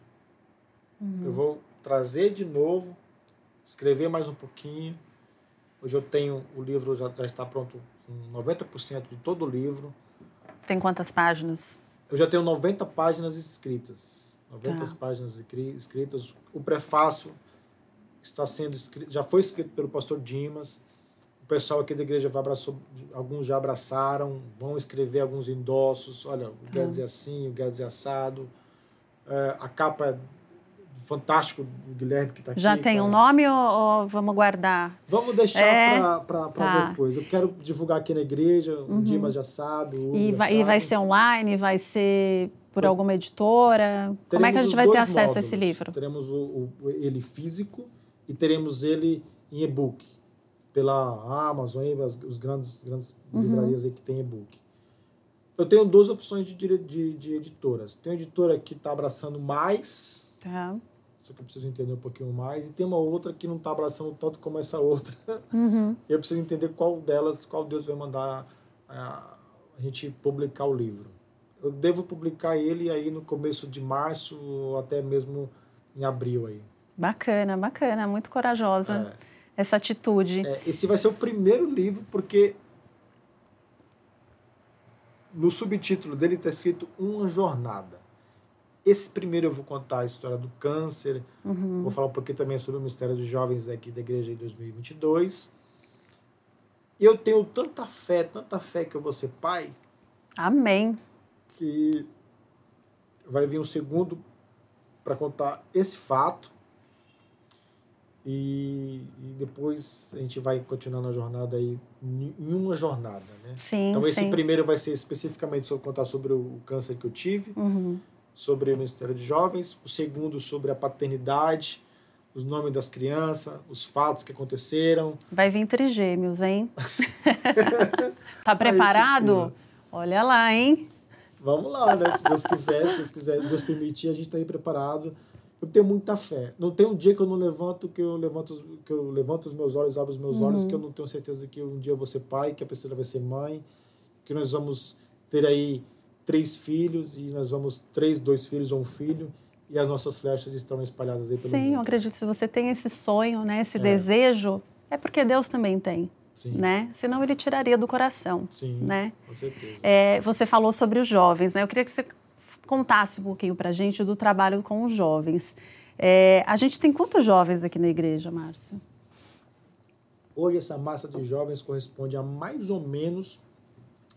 Uhum. Eu vou trazer de novo, escrever mais um pouquinho. Hoje eu tenho, o livro já, já está pronto com 90% de todo o livro. Tem quantas páginas? Eu já tenho 90 páginas escritas. 90 tá. páginas escritas. O prefácio está sendo escrito, já foi escrito pelo pastor Dimas. O pessoal aqui da igreja vai abraçou, alguns já abraçaram, vão escrever alguns endossos. Olha, o tá. Guedes é assim, o Guedes é assado. É, a capa é fantástico do Guilherme que está aqui. Já tem um nome ou, ou, vamos guardar? Vamos deixar é, para tá. depois. Eu quero divulgar aqui na igreja, uhum. o Dimas já sabe. O e, vai, sabe. e vai ser online? Vai ser por alguma editora? Teremos Como é que a gente vai ter acesso módulos. a esse livro? Teremos o, o, ele físico e teremos ele em e-book pela Amazon, as, os grandes, grandes uhum. livrarias aí que tem e-book. Eu tenho duas opções de, de, de editoras. Tem uma editora que está abraçando mais, tá. Só que eu preciso entender um pouquinho mais, e tem uma outra que não está abraçando tanto como essa outra. Uhum. [laughs] eu preciso entender qual delas, qual Deus vai mandar a, a gente publicar o livro. Eu devo publicar ele aí no começo de março, ou até mesmo em abril aí. Bacana, bacana, muito corajosa é. essa atitude. É, esse vai ser o primeiro livro, porque no subtítulo dele está escrito Uma Jornada. Esse primeiro eu vou contar a história do câncer, uhum. vou falar um pouquinho também sobre o mistério dos jovens aqui da igreja em 2022. E eu tenho tanta fé, tanta fé que eu vou ser pai. Amém. Que vai vir um segundo para contar esse fato e, e, depois a gente vai continuando a jornada aí em uma jornada, né? Sim, então esse sim. primeiro vai ser especificamente sobre contar sobre o câncer que eu tive, uhum. Sobre o Ministério de Jovens. O segundo sobre a paternidade, os nomes das crianças, os fatos que aconteceram. Vai vir trigêmeos, hein? [laughs] tá preparado? Olha lá, hein? Vamos lá, né? Se Deus quiser, se Deus quiser, Deus permitir, a gente está aí preparado eu tenho muita fé. Não tem um dia que eu não levanto, que eu levanto, que eu levanto os meus olhos, abro os meus uhum. olhos, que eu não tenho certeza que um dia eu vou ser pai, que a pessoa vai ser mãe, que nós vamos ter aí três filhos e nós vamos três, dois filhos ou um filho e as nossas flechas estão espalhadas aí pelo Sim, mundo. eu acredito que se você tem esse sonho, né, esse é. desejo, é porque Deus também tem. Sim. Né? Senão ele tiraria do coração. Sim, né? com certeza. É, você falou sobre os jovens, né? Eu queria que você contasse um pouquinho para a gente do trabalho com os jovens. É, a gente tem quantos jovens aqui na igreja, Márcio? Hoje essa massa de jovens corresponde a mais ou menos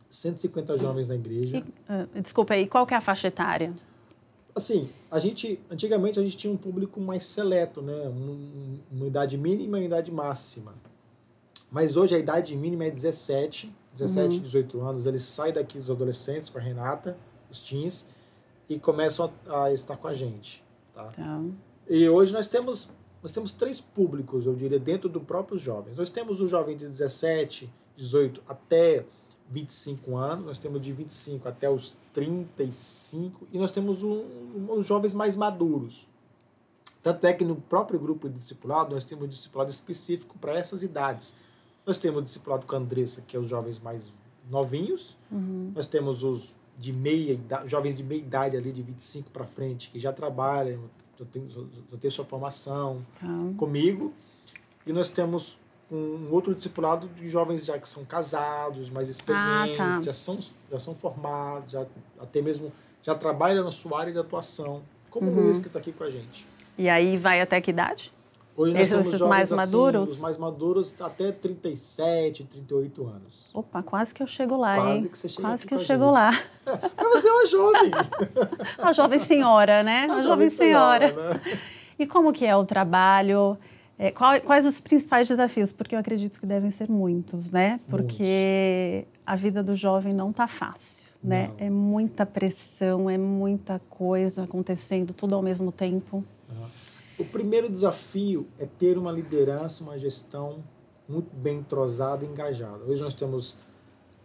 150 jovens na igreja. E, uh, desculpa aí, qual que é a faixa etária? Assim, a gente antigamente a gente tinha um público mais seleto, né? Um, uma idade mínima e uma idade máxima. Mas hoje a idade mínima é 17, 17, uhum. 18 anos. Eles saem daqui dos adolescentes com a Renata, os teens, e começam a, a estar com a gente. Tá? tá? E hoje nós temos, nós temos três públicos, eu diria, dentro do próprio jovens. Nós temos o jovem de 17, 18 até 25 anos, nós temos de 25 até os 35 e nós temos um, um, os jovens mais maduros. Tanto é que no próprio grupo de discipulado nós temos um discipulado específico para essas idades. Nós temos o discipulado com a Andressa, que é os jovens mais novinhos. Uhum. Nós temos os de meia idade, jovens de meia idade ali, de 25 para frente, que já trabalham, já tem, já tem sua formação ah. comigo. E nós temos um outro discipulado de jovens já que são casados, mais experientes, ah, tá. já, são, já são formados, já até mesmo já trabalham na sua área de atuação, como uhum. o Luiz que está aqui com a gente. E aí vai até que idade? Hoje nós Esses jovens, mais assim, maduros? Os mais maduros até 37, 38 anos. Opa, quase que eu chego lá, quase hein? que você chega Quase que eu chego gente. lá. [laughs] Mas você é uma jovem. [laughs] uma jovem senhora, né? Uma, jovem, jovem senhora. senhora né? E como que é o trabalho? É, quais os principais desafios? Porque eu acredito que devem ser muitos, né? Porque muitos. a vida do jovem não está fácil, né? Não. É muita pressão, é muita coisa acontecendo tudo ao mesmo tempo. O primeiro desafio é ter uma liderança, uma gestão muito bem entrosada e engajada. Hoje nós temos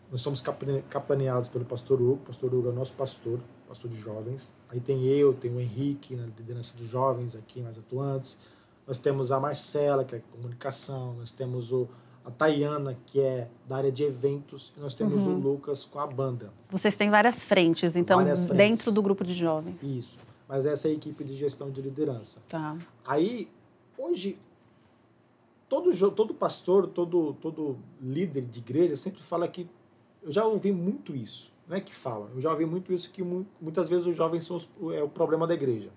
nós somos capitaneados pelo pastor Hugo, o pastor Hugo é nosso pastor. pastor de jovens. Aí tem eu, tem o Henrique na liderança dos jovens aqui mais atuantes. Nós temos a Marcela, que é comunicação. Nós temos o, a Tayana, que é da área de eventos. E nós temos uhum. o Lucas com a banda. Vocês têm várias frentes, então, várias frentes. dentro do grupo de jovens. Isso. Mas essa é a equipe de gestão de liderança. Tá. Aí, hoje, todo, todo pastor, todo, todo líder de igreja sempre fala que. Eu já ouvi muito isso. Não é que fala. Eu já ouvi muito isso que muitas vezes os jovens são os, é o problema da igreja.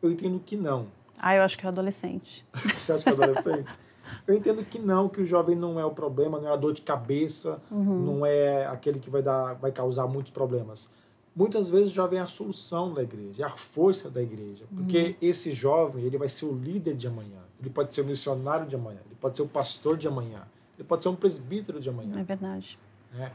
Eu entendo que não. Ah, eu acho que é adolescente. [laughs] Você acha que é adolescente? eu entendo que não, que o jovem não é o problema, não é a dor de cabeça, uhum. não é aquele que vai dar, vai causar muitos problemas. Muitas vezes o jovem é a solução da igreja, é a força da igreja, porque uhum. esse jovem ele vai ser o líder de amanhã, ele pode ser o missionário de amanhã, ele pode ser o pastor de amanhã, ele pode ser um presbítero de amanhã. É verdade. Né?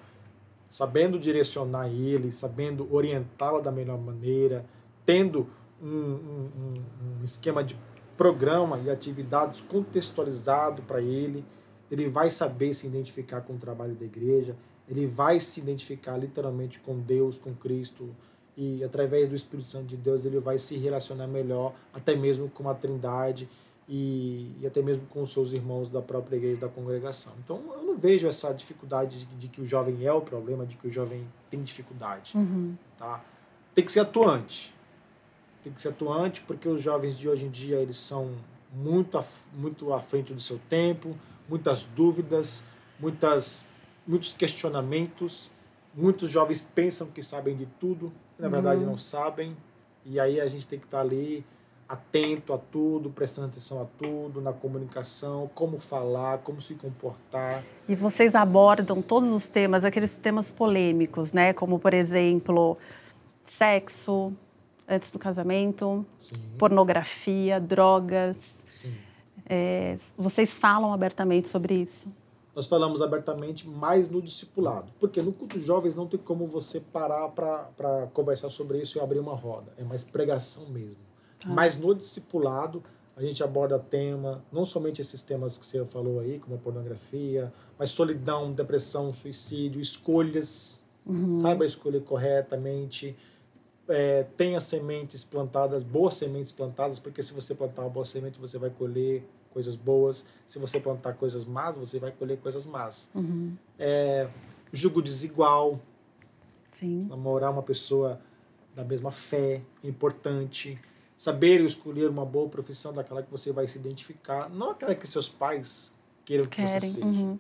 Sabendo direcionar ele, sabendo orientá-lo da melhor maneira, tendo um, um, um, esquema de programa e atividades contextualizado para ele, ele vai saber se identificar com o trabalho da igreja, ele vai se identificar literalmente com Deus, com Cristo, e através do Espírito Santo de Deus ele vai se relacionar melhor, até mesmo com a Trindade e, e até mesmo com os seus irmãos da própria igreja, da congregação. Então eu não vejo essa dificuldade de, de que o jovem é o problema, de que o jovem tem dificuldade. Uhum. Tá? Tem que ser atuante tem que ser atuante, porque os jovens de hoje em dia eles são muito, muito à frente do seu tempo, muitas dúvidas, muitas, muitos questionamentos. Muitos jovens pensam que sabem de tudo, na verdade uhum. não sabem. E aí a gente tem que estar ali atento a tudo, prestando atenção a tudo, na comunicação, como falar, como se comportar. E vocês abordam todos os temas, aqueles temas polêmicos, né? Como, por exemplo, sexo, antes do casamento, Sim. pornografia, drogas. É, vocês falam abertamente sobre isso? Nós falamos abertamente mais no discipulado, porque no culto de jovens não tem como você parar para conversar sobre isso e abrir uma roda, é mais pregação mesmo. Ah. Mas no discipulado a gente aborda tema, não somente esses temas que você falou aí, como a pornografia, mas solidão, depressão, suicídio, escolhas, uhum. saiba escolher corretamente, é, tenha sementes plantadas, boas sementes plantadas, porque se você plantar uma boa semente, você vai colher coisas boas. Se você plantar coisas más, você vai colher coisas más. Uhum. É, jugo desigual. Sim. Namorar uma pessoa da mesma fé é importante. Saber escolher uma boa profissão daquela que você vai se identificar. Não aquela que seus pais queiram que Querem. você seja. Uhum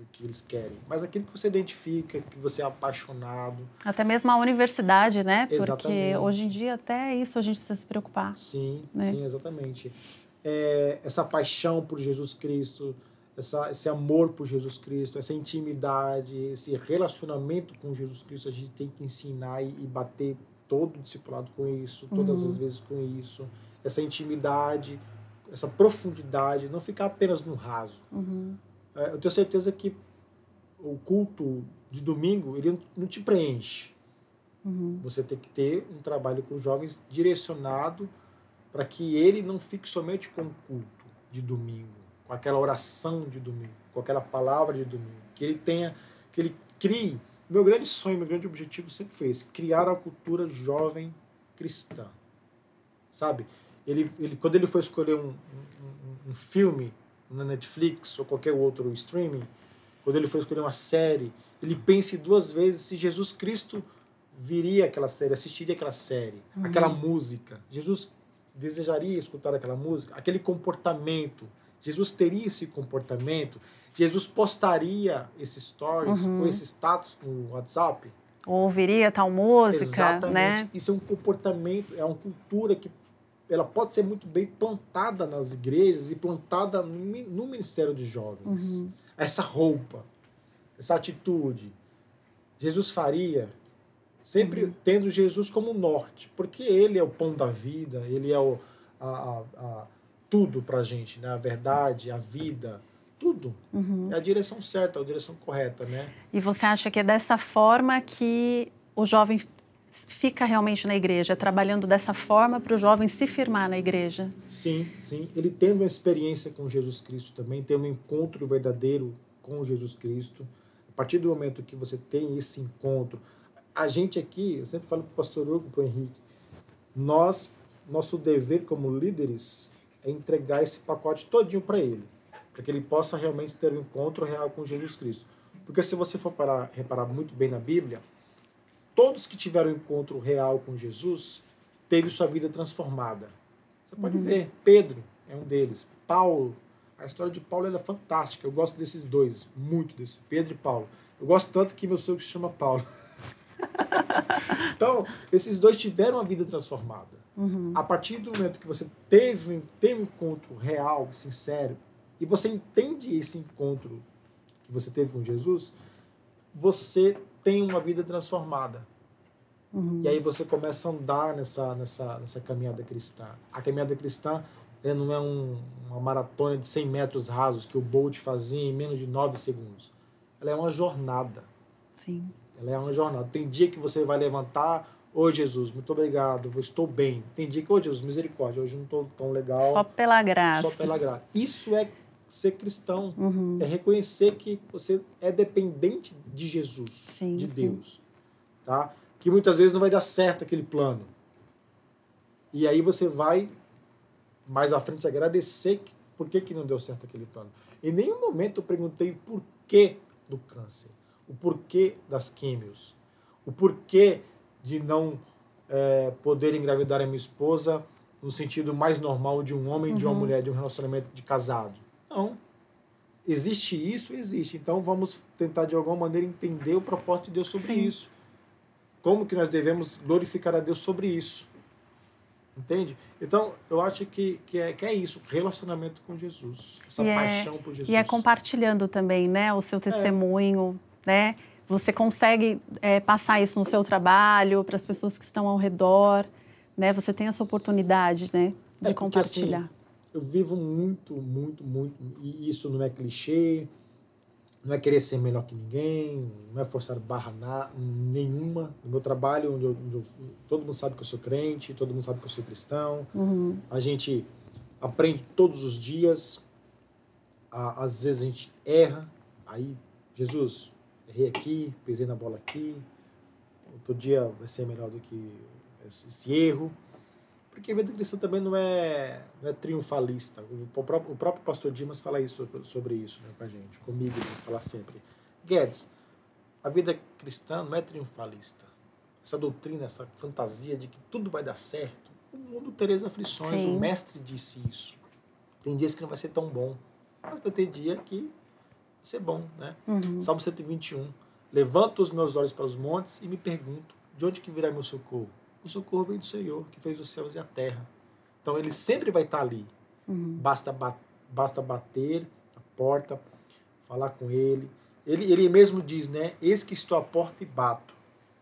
o que eles querem, mas aquilo que você identifica, que você é apaixonado. Até mesmo a universidade, né? Exatamente. Porque hoje em dia até isso a gente precisa se preocupar. Sim, né? sim, exatamente. É, essa paixão por Jesus Cristo, essa, esse amor por Jesus Cristo, essa intimidade, esse relacionamento com Jesus Cristo, a gente tem que ensinar e, e bater todo o discipulado com isso, todas uhum. as vezes com isso. Essa intimidade, essa profundidade, não ficar apenas no raso. Uhum eu tenho certeza que o culto de domingo ele não te preenche. Uhum. Você tem que ter um trabalho com os jovens direcionado para que ele não fique somente com o culto de domingo, com aquela oração de domingo, com aquela palavra de domingo, que ele tenha, que ele crie. Meu grande sonho, meu grande objetivo sempre foi esse, criar a cultura jovem cristã, sabe? Ele, ele quando ele foi escolher um, um, um filme na Netflix ou qualquer outro streaming, quando ele for escolher uma série, ele pense duas vezes se Jesus Cristo viria aquela série, assistiria aquela série, uhum. aquela música. Jesus desejaria escutar aquela música, aquele comportamento. Jesus teria esse comportamento. Jesus postaria esses stories uhum. ou esse status no WhatsApp. Ouviria tal música, Exatamente. né? Isso é um comportamento, é uma cultura que ela pode ser muito bem plantada nas igrejas e plantada no ministério de jovens. Uhum. Essa roupa, essa atitude. Jesus faria, sempre uhum. tendo Jesus como norte, porque ele é o pão da vida, ele é o, a, a, a tudo para a gente, né? a verdade, a vida, tudo. Uhum. É a direção certa, a direção correta. Né? E você acha que é dessa forma que o jovem fica realmente na igreja, trabalhando dessa forma para o jovem se firmar na igreja. Sim, sim. Ele tendo uma experiência com Jesus Cristo também, tendo um encontro verdadeiro com Jesus Cristo. A partir do momento que você tem esse encontro, a gente aqui, eu sempre falo para o pastor Hugo, para o Henrique, nós, nosso dever como líderes é entregar esse pacote todinho para ele, para que ele possa realmente ter um encontro real com Jesus Cristo. Porque se você for parar, reparar muito bem na Bíblia, todos que tiveram um encontro real com Jesus teve sua vida transformada. Você pode uhum. ver, Pedro é um deles, Paulo, a história de Paulo é fantástica. Eu gosto desses dois, muito desse, Pedro e Paulo. Eu gosto tanto que meu sogro se chama Paulo. [laughs] então, esses dois tiveram uma vida transformada. Uhum. A partir do momento que você teve, teve um encontro real, sincero, e você entende esse encontro que você teve com Jesus, você tem uma vida transformada. Uhum. E aí você começa a andar nessa, nessa, nessa caminhada cristã. A caminhada cristã não é um, uma maratona de 100 metros rasos que o Bolt fazia em menos de 9 segundos. Ela é uma jornada. Sim. Ela é uma jornada. Tem dia que você vai levantar, ô Jesus, muito obrigado, estou bem. Tem dia que, ô Jesus, misericórdia, hoje não estou tão legal. Só pela graça. Só pela graça. Isso é ser cristão. Uhum. É reconhecer que você é dependente de Jesus, sim, de Deus. Sim. Tá? Que muitas vezes não vai dar certo aquele plano. E aí você vai mais à frente agradecer que, por que, que não deu certo aquele plano. Em nenhum momento eu perguntei o porquê do câncer o porquê das químios, o porquê de não é, poder engravidar a minha esposa no sentido mais normal de um homem, uhum. de uma uhum. mulher, de um relacionamento de casado. Não. Existe isso? Existe. Então vamos tentar de alguma maneira entender o propósito de Deus sobre Sim. isso. Como que nós devemos glorificar a Deus sobre isso. Entende? Então, eu acho que, que, é, que é isso, relacionamento com Jesus, essa e é paixão é, por Jesus. E é compartilhando também, né, o seu é. testemunho, é né? Você consegue é, passar isso no seu trabalho, para as pessoas que estão ao redor, né? Você tem essa oportunidade, né? De é porque, compartilhar. Assim, eu vivo muito, muito, muito, e isso não é clichê, não é querer ser melhor que ninguém, não é forçar barra na, nenhuma. No meu trabalho, onde eu, onde eu, todo mundo sabe que eu sou crente, todo mundo sabe que eu sou cristão. Uhum. A gente aprende todos os dias. às vezes a gente erra. Aí, Jesus, errei aqui, pisei na bola aqui, outro dia vai ser melhor do que esse, esse erro. Porque a vida cristã também não é, não é triunfalista. O próprio, o próprio pastor Dimas fala isso, sobre isso né, com a gente, comigo, ele fala sempre. Guedes, a vida cristã não é triunfalista. Essa doutrina, essa fantasia de que tudo vai dar certo, o mundo teria aflições, Sim. o mestre disse isso. Tem dias que não vai ser tão bom, mas vai ter dia que ser bom, né? Uhum. Salmo 121. Levanto os meus olhos para os montes e me pergunto, de onde que virá meu socorro? O socorro vem do Senhor, que fez os céus e a terra. Então ele sempre vai estar ali. Uhum. Basta, ba basta bater a porta, falar com ele. ele. Ele mesmo diz, né? Eis que estou à porta e bato.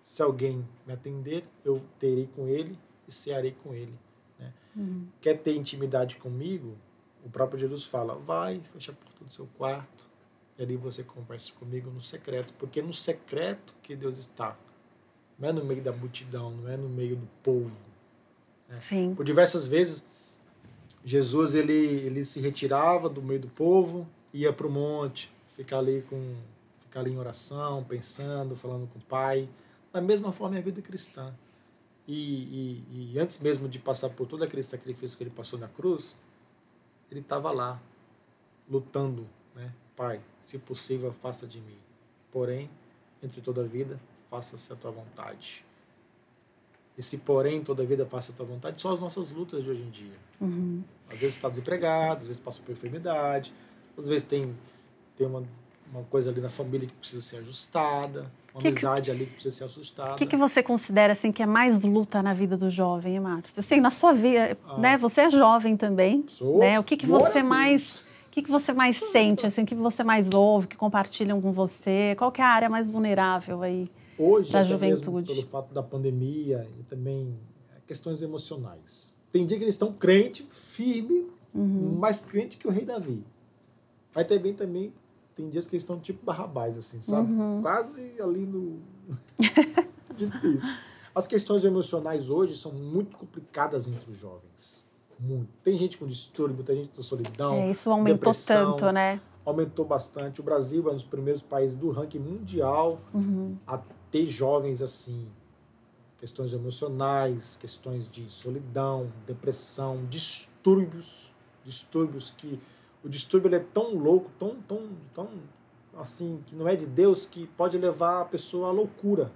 Se alguém me atender, eu terei com ele e cearei com ele. Né? Uhum. Quer ter intimidade comigo? O próprio Jesus fala, vai, fecha a porta do seu quarto, e ali você conversa comigo no secreto, porque é no secreto que Deus está. Não é no meio da multidão, não é no meio do povo. Né? Sim. Por diversas vezes, Jesus ele, ele se retirava do meio do povo, ia para o monte, ficar ali com ficar ali em oração, pensando, falando com o Pai. Da mesma forma é a vida cristã. E, e, e, antes mesmo de passar por todo aquele sacrifício que ele passou na cruz, ele estava lá, lutando, né? Pai, se possível, faça de mim. Porém, entre toda a vida, faça-se a tua vontade. Esse porém, toda a vida, faça a tua vontade, são as nossas lutas de hoje em dia. Uhum. Às vezes está desempregado, às vezes passa por enfermidade, às vezes tem, tem uma, uma coisa ali na família que precisa ser ajustada, uma que amizade que, ali que precisa ser ajustada. O que, que você considera assim que é mais luta na vida do jovem, Márcio? Assim, na sua vida, ah, né? Você é jovem também, sou. né? O que, que você mais o que, que você mais sente, assim, o que você mais ouve, que compartilham com você? Qual que é a área mais vulnerável aí Hoje, da juventude? pelo fato da pandemia e também questões emocionais. Tem dia que eles estão crente, firme, uhum. mais crente que o rei Davi. Mas também, também tem dias que eles estão tipo barrabás, assim, sabe? Uhum. Quase ali no... [laughs] Difícil. As questões emocionais hoje são muito complicadas entre os jovens muito. Tem gente com distúrbio, tem gente com solidão. É, isso aumentou tanto, né? Aumentou bastante. O Brasil é um dos primeiros países do ranking mundial. Uhum. A ter jovens assim, questões emocionais, questões de solidão, depressão, distúrbios, distúrbios que o distúrbio ele é tão louco, tão, tão, tão assim, que não é de Deus, que pode levar a pessoa à loucura,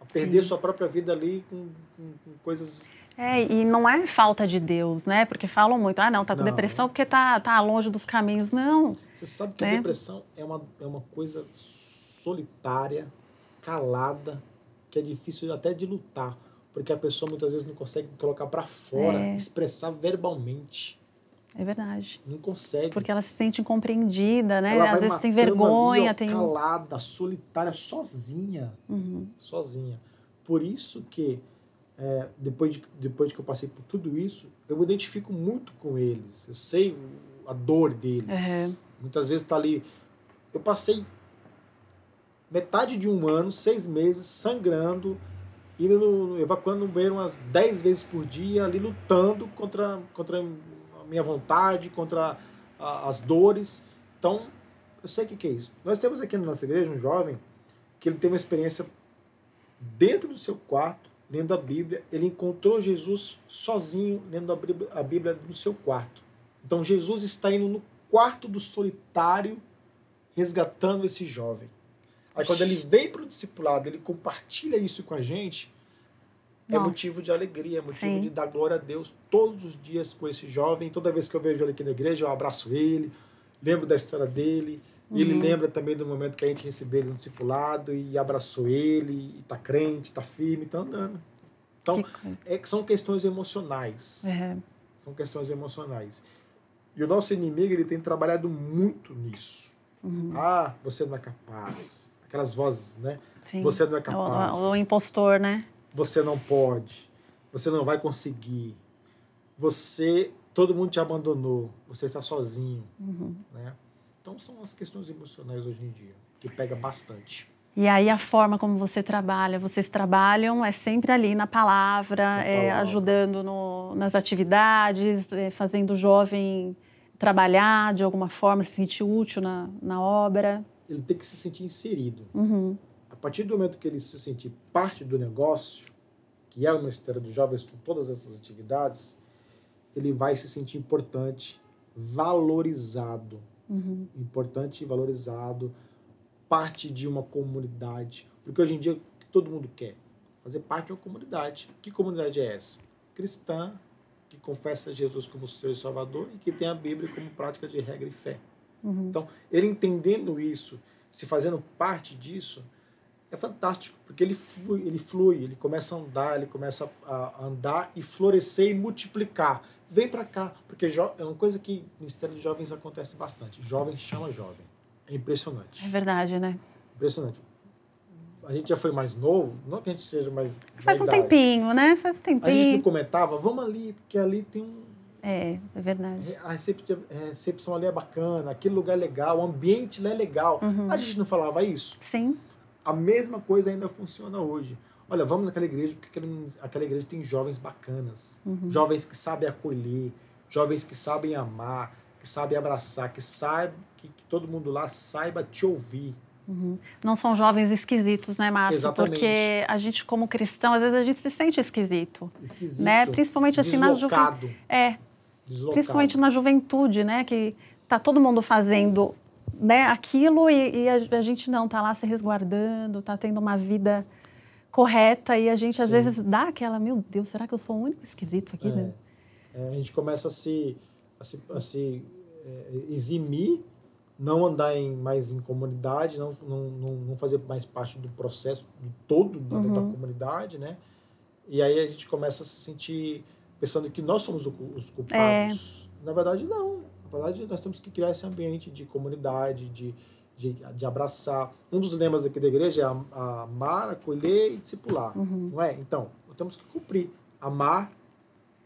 a perder Sim. sua própria vida ali com, com, com, coisas. É, e não é falta de Deus, né? Porque falam muito, ah, não, tá com não. depressão porque tá, tá longe dos caminhos. Não. Você sabe que né? a depressão é uma, é uma coisa solitária, calada, que é difícil até de lutar, porque a pessoa muitas vezes não consegue colocar para fora, é. expressar verbalmente. É verdade. Não consegue. Porque ela se sente incompreendida, né? Às vezes tem vergonha, ali, ó, tem calada, solitária, sozinha, uhum. sozinha. Por isso que é, depois de depois que eu passei por tudo isso, eu me identifico muito com eles. Eu sei a dor deles. Uhum. Muitas vezes está ali. Eu passei metade de um ano, seis meses, sangrando, indo, evacuando o banheiro umas dez vezes por dia, ali lutando contra, contra minha vontade, contra a, as dores. Então, eu sei o que, que é isso. Nós temos aqui na nossa igreja um jovem que ele tem uma experiência dentro do seu quarto, lendo a Bíblia. Ele encontrou Jesus sozinho, lendo a Bíblia, a Bíblia no seu quarto. Então, Jesus está indo no quarto do solitário, resgatando esse jovem. Aí, quando ele vem para o discipulado, ele compartilha isso com a gente, é Nossa. motivo de alegria, é motivo Sim. de dar glória a Deus todos os dias com esse jovem. Toda vez que eu vejo ele aqui na igreja, eu abraço ele, lembro da história dele. Uhum. Ele lembra também do momento que a gente recebeu ele no discipulado e abraçou ele, e está crente, está firme, está andando. Então, que é, são questões emocionais. Uhum. São questões emocionais. E o nosso inimigo ele tem trabalhado muito nisso. Uhum. Ah, você não é capaz. Aquelas vozes, né? Sim. Você não é capaz. O, o impostor, né? você não pode, você não vai conseguir, você, todo mundo te abandonou, você está sozinho, uhum. né? Então são as questões emocionais hoje em dia que pega bastante. E aí a forma como você trabalha, vocês trabalham é sempre ali na palavra, na é, palavra. ajudando no, nas atividades, é, fazendo o jovem trabalhar de alguma forma, se sentir útil na, na obra. Ele tem que se sentir inserido. Uhum partir do momento que ele se sentir parte do negócio, que é o Ministério dos Jovens com todas essas atividades, ele vai se sentir importante, valorizado. Uhum. Importante e valorizado, parte de uma comunidade. Porque hoje em dia todo mundo quer fazer parte de uma comunidade. Que comunidade é essa? Cristã, que confessa Jesus como seu e Salvador e que tem a Bíblia como prática de regra e fé. Uhum. Então, ele entendendo isso, se fazendo parte disso, é fantástico, porque ele flui, ele flui, ele começa a andar, ele começa a andar e florescer e multiplicar. Vem para cá, porque é uma coisa que no Ministério de Jovens acontece bastante. Jovem chama jovem. É impressionante. É verdade, né? Impressionante. A gente já foi mais novo, não que a gente seja mais. Faz um idade. tempinho, né? Faz um tempinho. A gente não comentava, vamos ali, porque ali tem um. É, é verdade. A recepção ali é bacana, aquele lugar é legal, o ambiente lá é legal. Uhum. A gente não falava isso? Sim. A mesma coisa ainda funciona hoje. Olha, vamos naquela igreja, porque aquela, aquela igreja tem jovens bacanas, uhum. jovens que sabem acolher, jovens que sabem amar, que sabem abraçar, que sabe que, que todo mundo lá saiba te ouvir. Uhum. Não são jovens esquisitos, né, Márcio? Exatamente. Porque a gente, como cristão, às vezes a gente se sente esquisito. Esquisito. Né? Principalmente assim na juventude. É. Deslocado. Principalmente na juventude, né? Que tá todo mundo fazendo né, aquilo e, e a, a, gente não tá lá se resguardando, tá tendo uma vida correta e a gente Sim. às vezes dá aquela, meu Deus, será que eu sou o único esquisito aqui, é. né? É, a gente começa a se, a se, a se é, eximir, não andar em, mais em comunidade, não, não, não, não, fazer mais parte do processo do todo da, uhum. da comunidade, né? E aí a gente começa a se sentir pensando que nós somos os culpados. É. Na verdade, não verdade, nós temos que criar esse ambiente de comunidade, de, de, de abraçar. Um dos lemas aqui da igreja é amar, acolher e discipular, uhum. não é? Então, nós temos que cumprir. Amar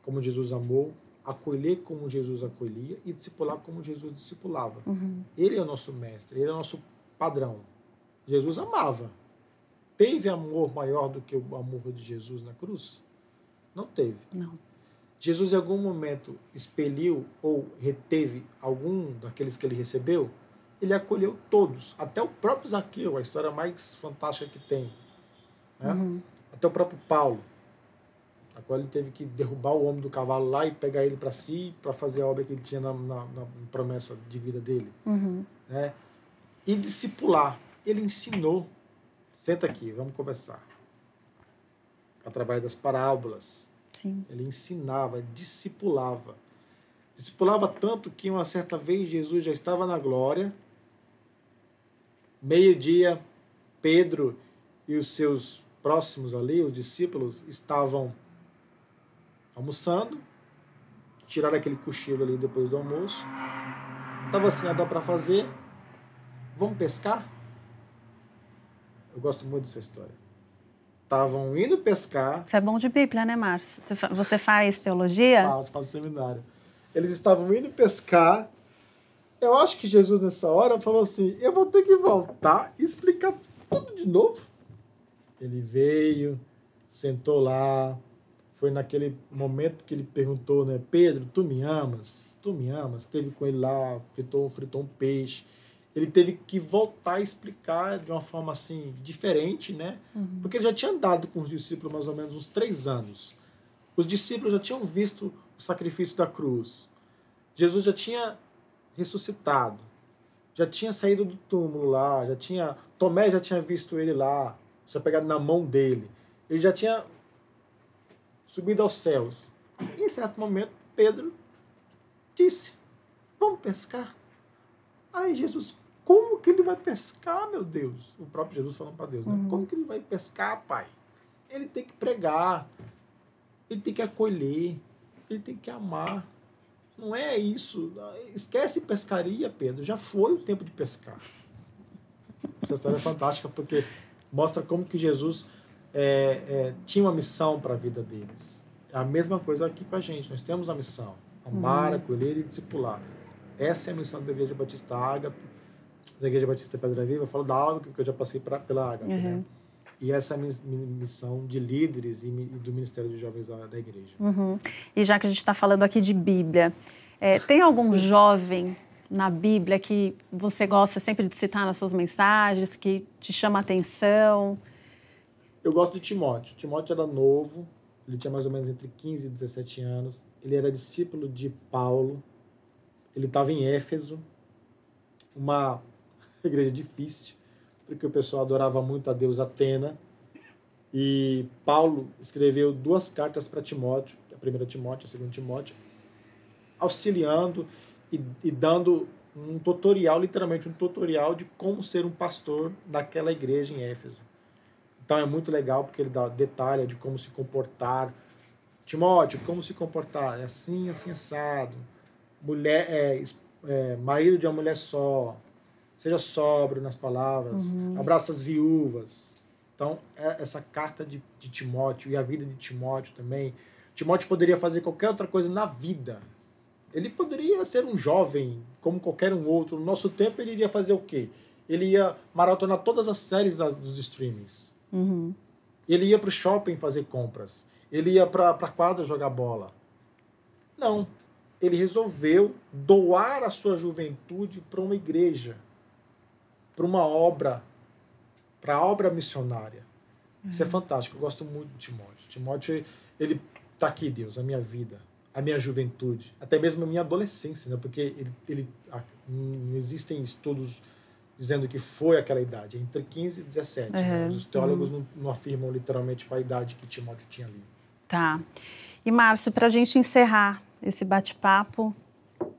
como Jesus amou, acolher como Jesus acolhia e discipular como Jesus discipulava. Uhum. Ele é o nosso mestre, ele é o nosso padrão. Jesus amava. Teve amor maior do que o amor de Jesus na cruz? Não teve. Não. Jesus em algum momento expeliu ou reteve algum daqueles que ele recebeu, ele acolheu todos, até o próprio Zaqueu, a história mais fantástica que tem. Né? Uhum. Até o próprio Paulo, a qual ele teve que derrubar o homem do cavalo lá e pegar ele para si, para fazer a obra que ele tinha na, na, na promessa de vida dele. Uhum. Né? E discipular. Ele ensinou. Senta aqui, vamos conversar. Através das parábolas. Sim. Ele ensinava, discipulava. Discipulava tanto que uma certa vez Jesus já estava na glória. Meio-dia, Pedro e os seus próximos ali, os discípulos, estavam almoçando, tiraram aquele cochilo ali depois do almoço. Tava assim, ah, dá para fazer. Vamos pescar? Eu gosto muito dessa história. Estavam indo pescar. Isso é bom de Bíblia, né, Márcio? Você faz teologia? Faço, faço seminário. Eles estavam indo pescar. Eu acho que Jesus, nessa hora, falou assim: Eu vou ter que voltar e explicar tudo de novo. Ele veio, sentou lá, foi naquele momento que ele perguntou, né, Pedro, tu me amas? Tu me amas? Teve com ele lá, fritou, fritou um peixe. Ele teve que voltar a explicar de uma forma assim diferente, né? Uhum. Porque ele já tinha andado com os discípulos mais ou menos uns três anos. Os discípulos já tinham visto o sacrifício da cruz. Jesus já tinha ressuscitado, já tinha saído do túmulo lá, já tinha Tomé já tinha visto ele lá, já pegado na mão dele. Ele já tinha subido aos céus. E em certo momento, Pedro disse: Vamos pescar. Aí Jesus, como que ele vai pescar, meu Deus? O próprio Jesus falando para Deus, né? Uhum. Como que ele vai pescar, pai? Ele tem que pregar, ele tem que acolher, ele tem que amar. Não é isso. Esquece pescaria, Pedro. Já foi o tempo de pescar. Essa história é fantástica porque mostra como que Jesus é, é, tinha uma missão para a vida deles. É a mesma coisa aqui com a gente. Nós temos a missão: amar, uhum. acolher e discipular. Essa é a missão da Igreja Batista Ágape, da Igreja Batista Pedra Viva. Eu falo da Ágape, porque eu já passei pra, pela Ágape. Uhum. Né? E essa é a missão de líderes e, do Ministério de Jovens da, da Igreja. Uhum. E já que a gente está falando aqui de Bíblia, é, tem algum jovem na Bíblia que você gosta sempre de citar nas suas mensagens, que te chama a atenção? Eu gosto de Timóteo. Timóteo era novo, ele tinha mais ou menos entre 15 e 17 anos. Ele era discípulo de Paulo. Ele estava em Éfeso, uma igreja difícil, porque o pessoal adorava muito a Deus Atena. E Paulo escreveu duas cartas para Timóteo, a primeira Timóteo, a segunda Timóteo, auxiliando e, e dando um tutorial, literalmente um tutorial de como ser um pastor daquela igreja em Éfeso. Então é muito legal porque ele dá detalhe de como se comportar. Timóteo, como se comportar? É assim, assim, assado. Mulher, é, é, marido de uma mulher só. Seja sóbrio nas palavras. Uhum. Abraça as viúvas. Então, é essa carta de, de Timóteo e a vida de Timóteo também. Timóteo poderia fazer qualquer outra coisa na vida. Ele poderia ser um jovem, como qualquer um outro. No nosso tempo, ele iria fazer o quê? Ele ia maratonar todas as séries das, dos streamings. Uhum. Ele ia para o shopping fazer compras. Ele ia para a quadra jogar bola. Não. Ele resolveu doar a sua juventude para uma igreja, para uma obra, para a obra missionária. Uhum. Isso é uhum. fantástico. Eu gosto muito de Timóteo. Timóteo, ele está aqui, Deus, a minha vida, a minha juventude, até mesmo a minha adolescência, né? porque ele, ele, não existem estudos dizendo que foi aquela idade, entre 15 e 17. Uhum. Né? Os teólogos uhum. não, não, afirmam literalmente qual a idade que Timóteo tinha ali. Tá. E, Márcio, para a gente encerrar esse bate-papo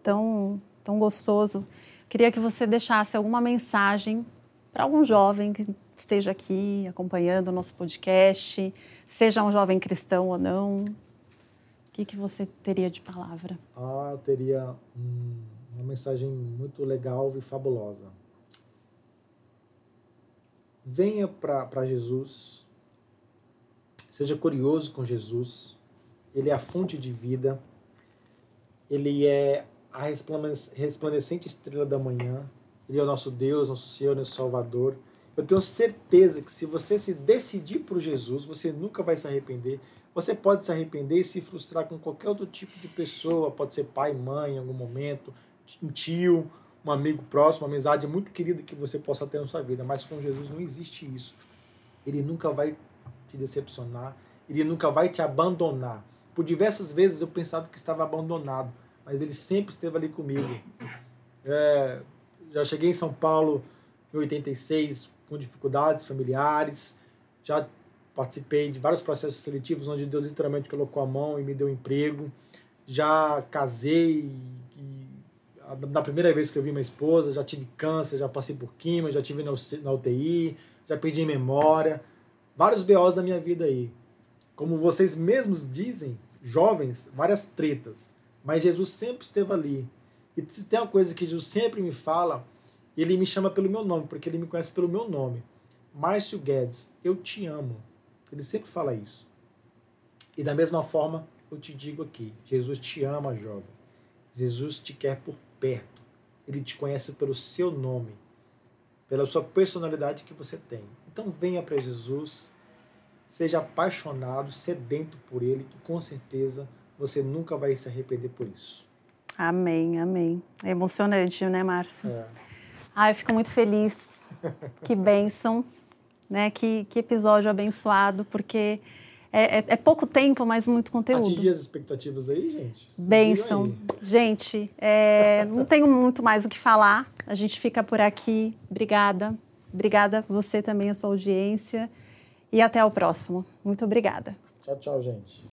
tão, tão gostoso, queria que você deixasse alguma mensagem para algum jovem que esteja aqui acompanhando o nosso podcast, seja um jovem cristão ou não. O que, que você teria de palavra? Ah, eu teria um, uma mensagem muito legal e fabulosa venha para Jesus, seja curioso com Jesus, ele é a fonte de vida, ele é a resplandecente estrela da manhã, ele é o nosso Deus, nosso Senhor, nosso Salvador. Eu tenho certeza que se você se decidir por Jesus, você nunca vai se arrepender. Você pode se arrepender e se frustrar com qualquer outro tipo de pessoa, pode ser pai, mãe em algum momento, um tio, um amigo próximo, uma amizade muito querida que você possa ter na sua vida, mas com Jesus não existe isso. Ele nunca vai te decepcionar, ele nunca vai te abandonar. Por diversas vezes eu pensava que estava abandonado, mas ele sempre esteve ali comigo. É, já cheguei em São Paulo em 86 com dificuldades familiares, já participei de vários processos seletivos onde Deus literalmente colocou a mão e me deu emprego. Já casei e, na primeira vez que eu vi minha esposa, já tive câncer, já passei por quimio, já tive na UTI, já perdi memória. Vários BOs da minha vida aí. Como vocês mesmos dizem, jovens, várias tretas. Mas Jesus sempre esteve ali. E tem uma coisa que Jesus sempre me fala, ele me chama pelo meu nome, porque ele me conhece pelo meu nome. Márcio Guedes, eu te amo. Ele sempre fala isso. E da mesma forma, eu te digo aqui: Jesus te ama, jovem. Jesus te quer por perto. Ele te conhece pelo seu nome, pela sua personalidade que você tem. Então venha para Jesus, seja apaixonado, sedento por Ele, que com certeza você nunca vai se arrepender por isso. Amém, amém. É emocionante, né, Márcio? É. Ai, eu fico muito feliz. [laughs] que bênção, né? Que, que episódio abençoado, porque é, é, é, pouco tempo, mas muito conteúdo. Atingir as expectativas aí, gente. Bênção. Gente, é, não tenho muito mais o que falar. A gente fica por aqui. Obrigada. Obrigada você também, a sua audiência. E até o próximo. Muito obrigada. Tchau, tchau, gente.